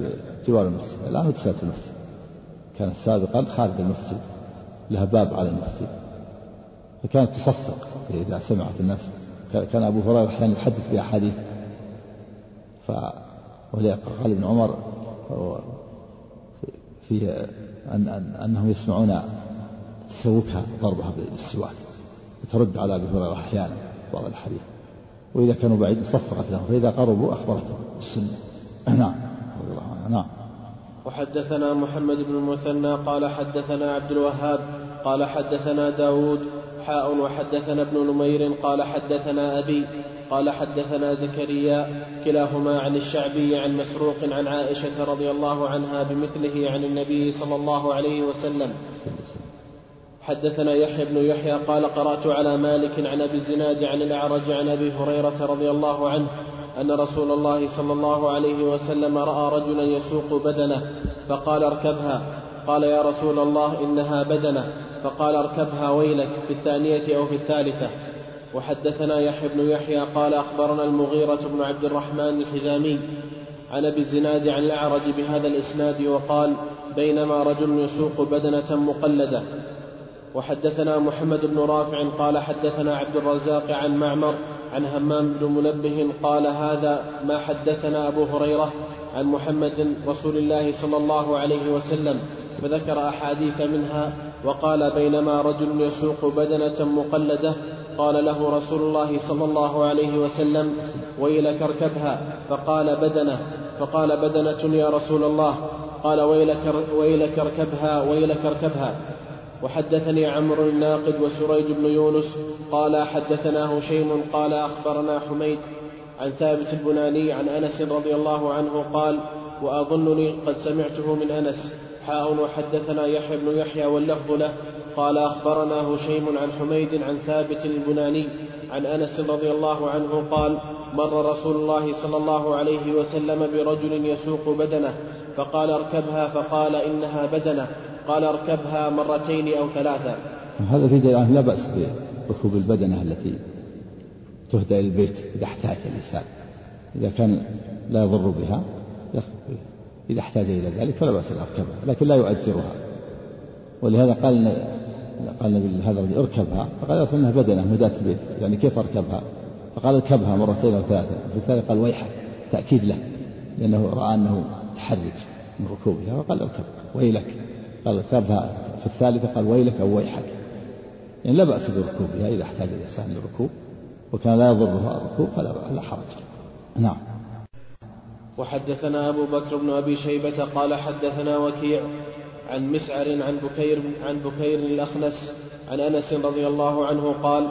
بجوار المسجد. الآن أدخلت المسجد. كانت سابقا خارج المسجد. لها باب على المسجد. فكانت تصفق إذا سمعت الناس. كان أبو هريرة أحيانا يحدث بأحاديث. ف قال ابن عمر في أن أنهم يسمعون تسوكها ضربها بالسواك. وترد على أبي هريرة أحيانا بعض الحديث وإذا كانوا بعيد صفقت لهم فإذا قربوا أخبرتهم. بالسنة نعم. نعم. وحدثنا محمد بن المثنى قال حدثنا عبد الوهاب قال حدثنا داود حاء وحدثنا ابن نمير قال حدثنا أبي قال حدثنا زكريا كلاهما عن الشعبي عن مسروق عن عائشة رضي الله عنها بمثله عن النبي صلى الله عليه وسلم. حدثنا يحيى بن يحيى قال قرأت على مالك عن أبي الزناد عن الأعرج عن أبي هريرة رضي الله عنه أن رسول الله صلى الله عليه وسلم رأى رجلا يسوق بدنه فقال اركبها. قال يا رسول الله إنها بدنه. فقال اركبها ويلك في الثانية أو في الثالثة. وحدثنا يحيى بن يحيى قال أخبرنا المغيرة بن عبد الرحمن الحزامي عن أبي الزناد عن الأعرج بهذا الإسناد وقال بينما رجل يسوق بدنة مقلدة. وحدثنا محمد بن رافع قال حدثنا عبد الرزاق عن معمر عن همام بن منبه قال هذا ما حدثنا أبو هريرة عن محمد رسول الله صلى الله عليه وسلم فذكر أحاديث منها وقال بينما رجل يسوق بدنة مقلدة قال له رسول الله صلى الله عليه وسلم ويلك اركبها فقال بدنة فقال بدنة يا رسول الله قال ويلك, ويلك اركبها ويلك اركبها وحدثني عمرو الناقد وسريج بن يونس قال حدثنا هشيم قال أخبرنا حميد عن ثابت البناني عن أنس رضي الله عنه قال وأظنني قد سمعته من أنس. حاء وحدثنا يحيى بن يحيى واللفظ له. قال أخبرنا هشيم عن حميد عن ثابت البناني عن أنس رضي الله عنه قال مر رسول الله صلى الله عليه وسلم برجل يسوق بدنه. فقال اركبها. فقال إنها بدنة. قال اركبها مرتين أو ثلاثا هذا في دليل لا بأس بركوب البدنة التي تهدى إلى البيت إذا احتاج الإنسان إذا كان لا يضر بها إذا احتاج إلى ذلك فلا بأس أن يركبها لكن لا يؤجرها. ولهذا قال قال النبي هذا الرجل اركبها فقال أصلا انها بدنة مهداة البيت يعني كيف أركبها؟ فقال اركبها مرتين أو ثلاثة. في الثالث قال ويحك تأكيد له لأنه رأى أنه تحرج من ركوبها فقال اركب ويلك. قال اركبها في الثالثة قال ويلك أو ويحك. يعني لا بأس بركوبها إذا احتاج الإنسان للركوب وكان لا يضرها الركوب فلا حرج. نعم. وحدثنا أبو بكر بن أبي شيبة قال حدثنا وكيع عن مسعر عن بكير عن بكير الأخنس عن أنس رضي الله عنه قال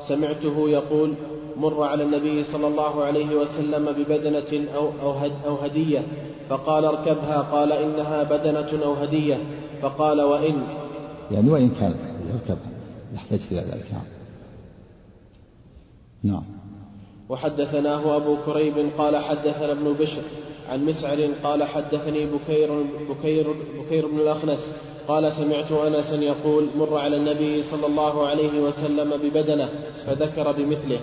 سمعته يقول مر على النبي صلى الله عليه وسلم ببدنة أو, أو, هد أو هدية فقال اركبها قال إنها بدنة أو هدية. فقال وإن. يعني وإن كانت اركبها يحتاج إلى ذلك. نعم. نعم. وحدثناه أبو كريب قال حدثنا ابن بشر عن مسعر قال حدثني بكير بكير بكير بن الأخنس قال سمعت أنسا يقول مر على النبي صلى الله عليه وسلم ببدنه فذكر بمثله.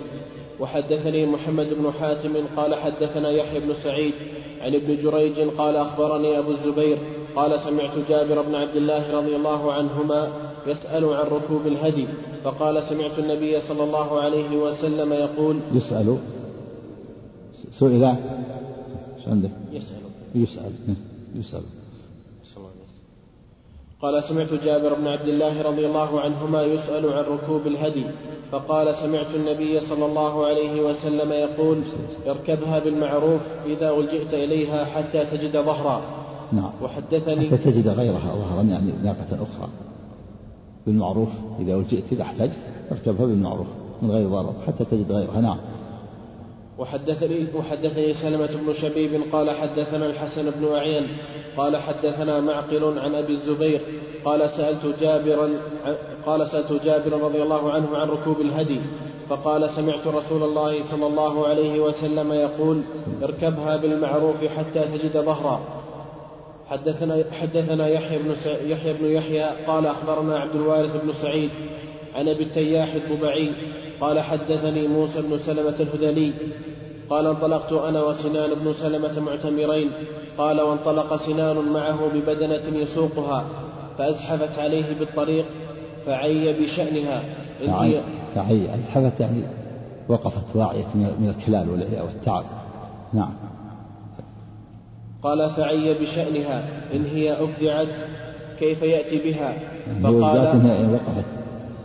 وحدثني محمد بن حاتم قال حدثنا يحيى بن سعيد عن ابن جريج قال أخبرني أبو الزبير قال سمعت جابر بن عبد الله رضي الله عنهما يسأل عن ركوب الهدي فقال سمعت النبي صلى الله عليه وسلم يقول يسأل. سئل شو عندك؟ يسأل. يسأل. يسأل. قال سمعت جابر بن عبد الله رضي الله عنهما يسأل عن ركوب الهدي فقال سمعت النبي صلى الله عليه وسلم يقول اركبها بالمعروف إذا ألجئت إليها حتى تجد ظهرا. نعم. وحدثني حتى تجد غيرها ظهرا يعني ناقة أخرى. بالمعروف إذا ألجئت إذا أحتجت اركبها بالمعروف من غير ضرر حتى تجد غيرها. نعم. وحدثني وحدثني سلمة بن شبيب قال حدثنا الحسن بن أعين قال حدثنا معقل عن أبي الزبير قال سألت جابرا قال سألت جابرا رضي الله عنه عن ركوب الهدي فقال سمعت رسول الله صلى الله عليه وسلم يقول اركبها بالمعروف حتى تجد ظهرا. حدثنا حدثنا يحيى بن يحيى بن يحيى قال أخبرنا عبد الوارث بن سعيد عن أبي التياح الضبعي قال حدثني موسى بن سلمة الهذلي قال انطلقت أنا وسنان بن سلمة معتمرين قال وانطلق سنان معه ببدنة يسوقها فأزحفت عليه بالطريق فعي بشأنها إن هي فعي أزحفت يعني وقفت واعية من الكلال والتعب. نعم. قال فعي بشأنها إن هي أبدعت كيف يأتي بها؟ فقال هي وقفت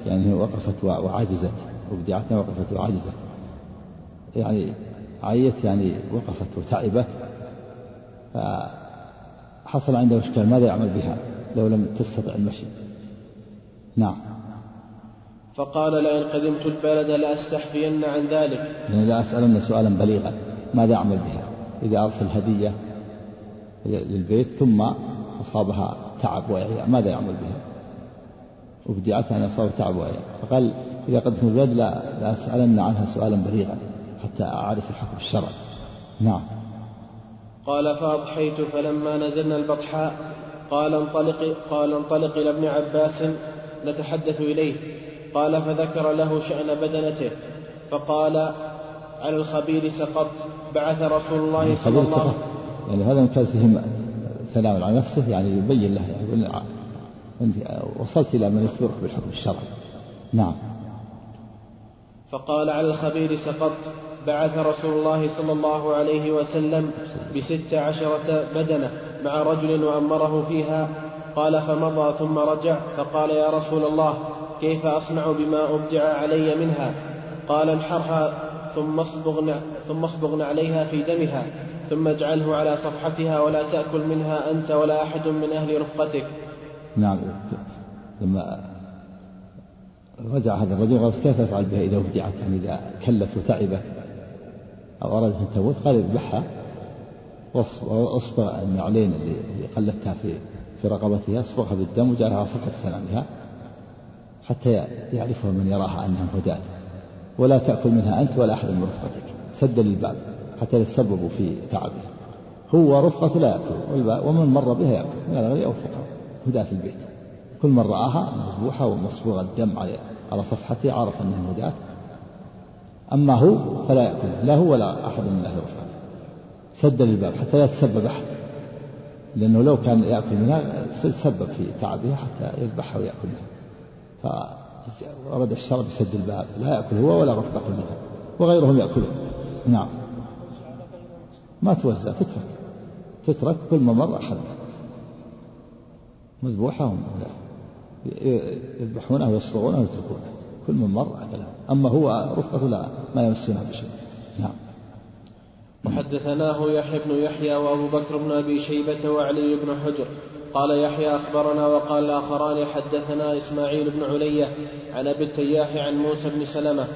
يعني هي وقفت وعجزت أبدعت وقفت وعجزت. يعني عيت يعني وقفت وتعبت. فحصل عنده إشكال ماذا يعمل بها لو لم تستطع المشي؟ نعم. فقال لئن قدمت البلد لأستحفين عن ذلك. يعني لأسألن سؤالا بليغا ماذا أعمل بها؟ إذا أرسل هدية للبيت ثم أصابها تعب وإعياء ماذا يعمل بها؟ أبدعت أن أصاب تعب وإعياء فقال إذا قدمت البلد لا لأسألن عنها سؤالا بليغا حتى أعرف الحكم الشرعي. نعم. قال فأضحيت فلما نزلنا البطحاء قال انطلق قال انطلق إلى ابن عباس نتحدث إليه. قال فذكر له شأن بدنته. فقال على الخبير سقطت بعث رسول الله صلى الله عليه وسلم يعني هذا كان فيه ثناء على نفسه يعني يبين له يعني وصلت إلى من يخبرك بالحكم الشرعي. نعم. فقال على الخبير سقطت بعث رسول الله صلى الله عليه وسلم بست عشرة بدنة مع رجل وأمره فيها قال فمضى ثم رجع فقال يا رسول الله كيف أصنع بما أبدع علي منها؟ قال انحرها ثم اصبغ ثم اصبغ عليها في دمها. ثم اجعله على صفحتها ولا تأكل منها أنت ولا أحد من أهل رفقتك. نعم. لما رجع هذا الرجل قال كيف يفعل بها إذا ودعت يعني إذا كلت وتعبت أو أرادت أن تموت؟ قال اذبحها. وأصبغ النعلين اللي قلتها في في رقبتها أصبغها بالدم وجعلها على صفحة سنامها حتى يعرفها من يراها أنها هداة. ولا تأكل منها أنت ولا أحد من رفقتك. سد للباب. حتى يتسببوا في تعبه. هو رفقة لا يأكل ومن مر بها يأكل. من الغني أو الفقراء هداة البيت. كل من رآها مذبوحة ومصبوغ الدم على على صفحته عرف أنها هداة أما هو فلا يأكل. لا هو ولا أحد من أهل رفقته سد للباب حتى لا يتسبب أحد. لأنه لو كان يأكل منها سبب في تعبها حتى يذبحها ويأكل منها فورد الشرع بسد الباب. لا يأكل هو ولا رفقة منها. وغيرهم يأكلون. نعم. ما توزع تترك. تترك كل ما مر أخذها مذبوحة هم يذبحونها ويصبغونها ويتركونها كل من مر أكلها أما هو رفقة لا ما يمسونها بشيء. نعم. وحدثناه يحيى بن يحيى وأبو بكر بن أبي شيبة وعلي بن حجر. قال يحيى أخبرنا وقال الآخران حدثنا إسماعيل بن علية عن أبي التياح عن موسى بن سلمة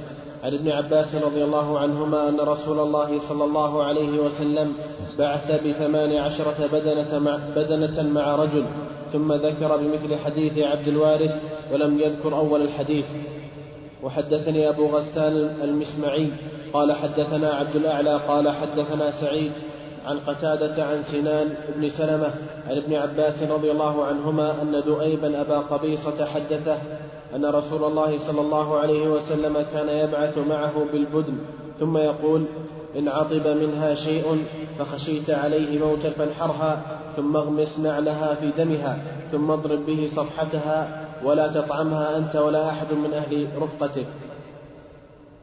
عن ابن عباس رضي الله عنهما أن رسول الله صلى الله عليه وسلم بعث بثمان عشرة بدنة مع, بدنة مع رجل ثم ذكر بمثل حديث عبد الوارث ولم يذكر أول الحديث. وحدثني أبو غسان المسمعي قال حدثنا عبد الأعلى قال حدثنا سعيد عن قتادة عن سنان بن سلمة عن ابن عباس رضي الله عنهما أن دؤيبا أبا قبيصة حدثه أن رسول الله صلى الله عليه وسلم كان يبعث معه بالبدن ثم يقول إن عطب منها شيء فخشيت عليه موتا فانحرها ثم اغمس نعلها في دمها ثم اضرب به صفحتها ولا تطعمها أنت ولا أحد من أهل رفقتك.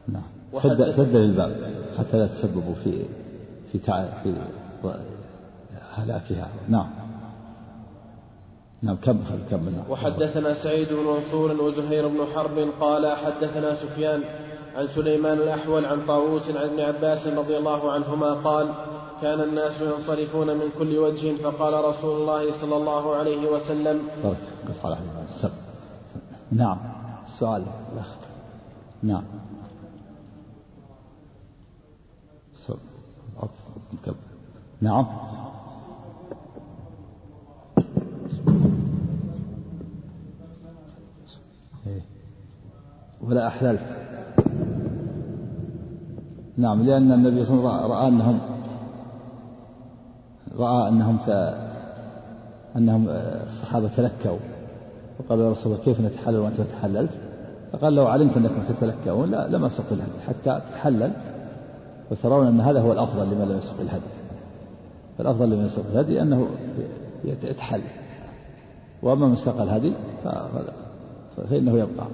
نعم. سد, سد للباب حتى لا تسببوا في في في هلاكها. نعم. نعم كم كم وحدثنا سعيد بن منصور وزهير بن حرب قال حدثنا سفيان عن سليمان الأحول عن طاووس عن ابن عباس رضي الله عنهما قال كان الناس ينصرفون من كل وجه فقال رسول الله صلى الله عليه وسلم نعم السؤال الأخ. نعم. نعم إيه. ولا أحللت. نعم لأن النبي صلى الله عليه وسلم رأى أنهم رأى أنهم ف... أنهم الصحابة تلكوا وقال يا رسول الله كيف نتحلل وأنت تحللت فقال لو علمت أنكم تتلكؤون لا لما سقت الهدي حتى تتحلل وترون أن هذا هو الأفضل لمن لم يسق الهدي. فالأفضل لمن يسق الهدي أنه يتحلل. وأما من سق الهدي فإنه يبقى.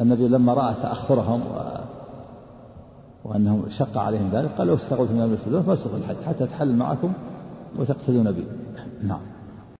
النبي لما رأى تأخرهم وأنهم شق عليهم ذلك قال لو استغوث من المسجدون فاسقوا الحج حتى تحل معكم وتقتدون بي. نعم.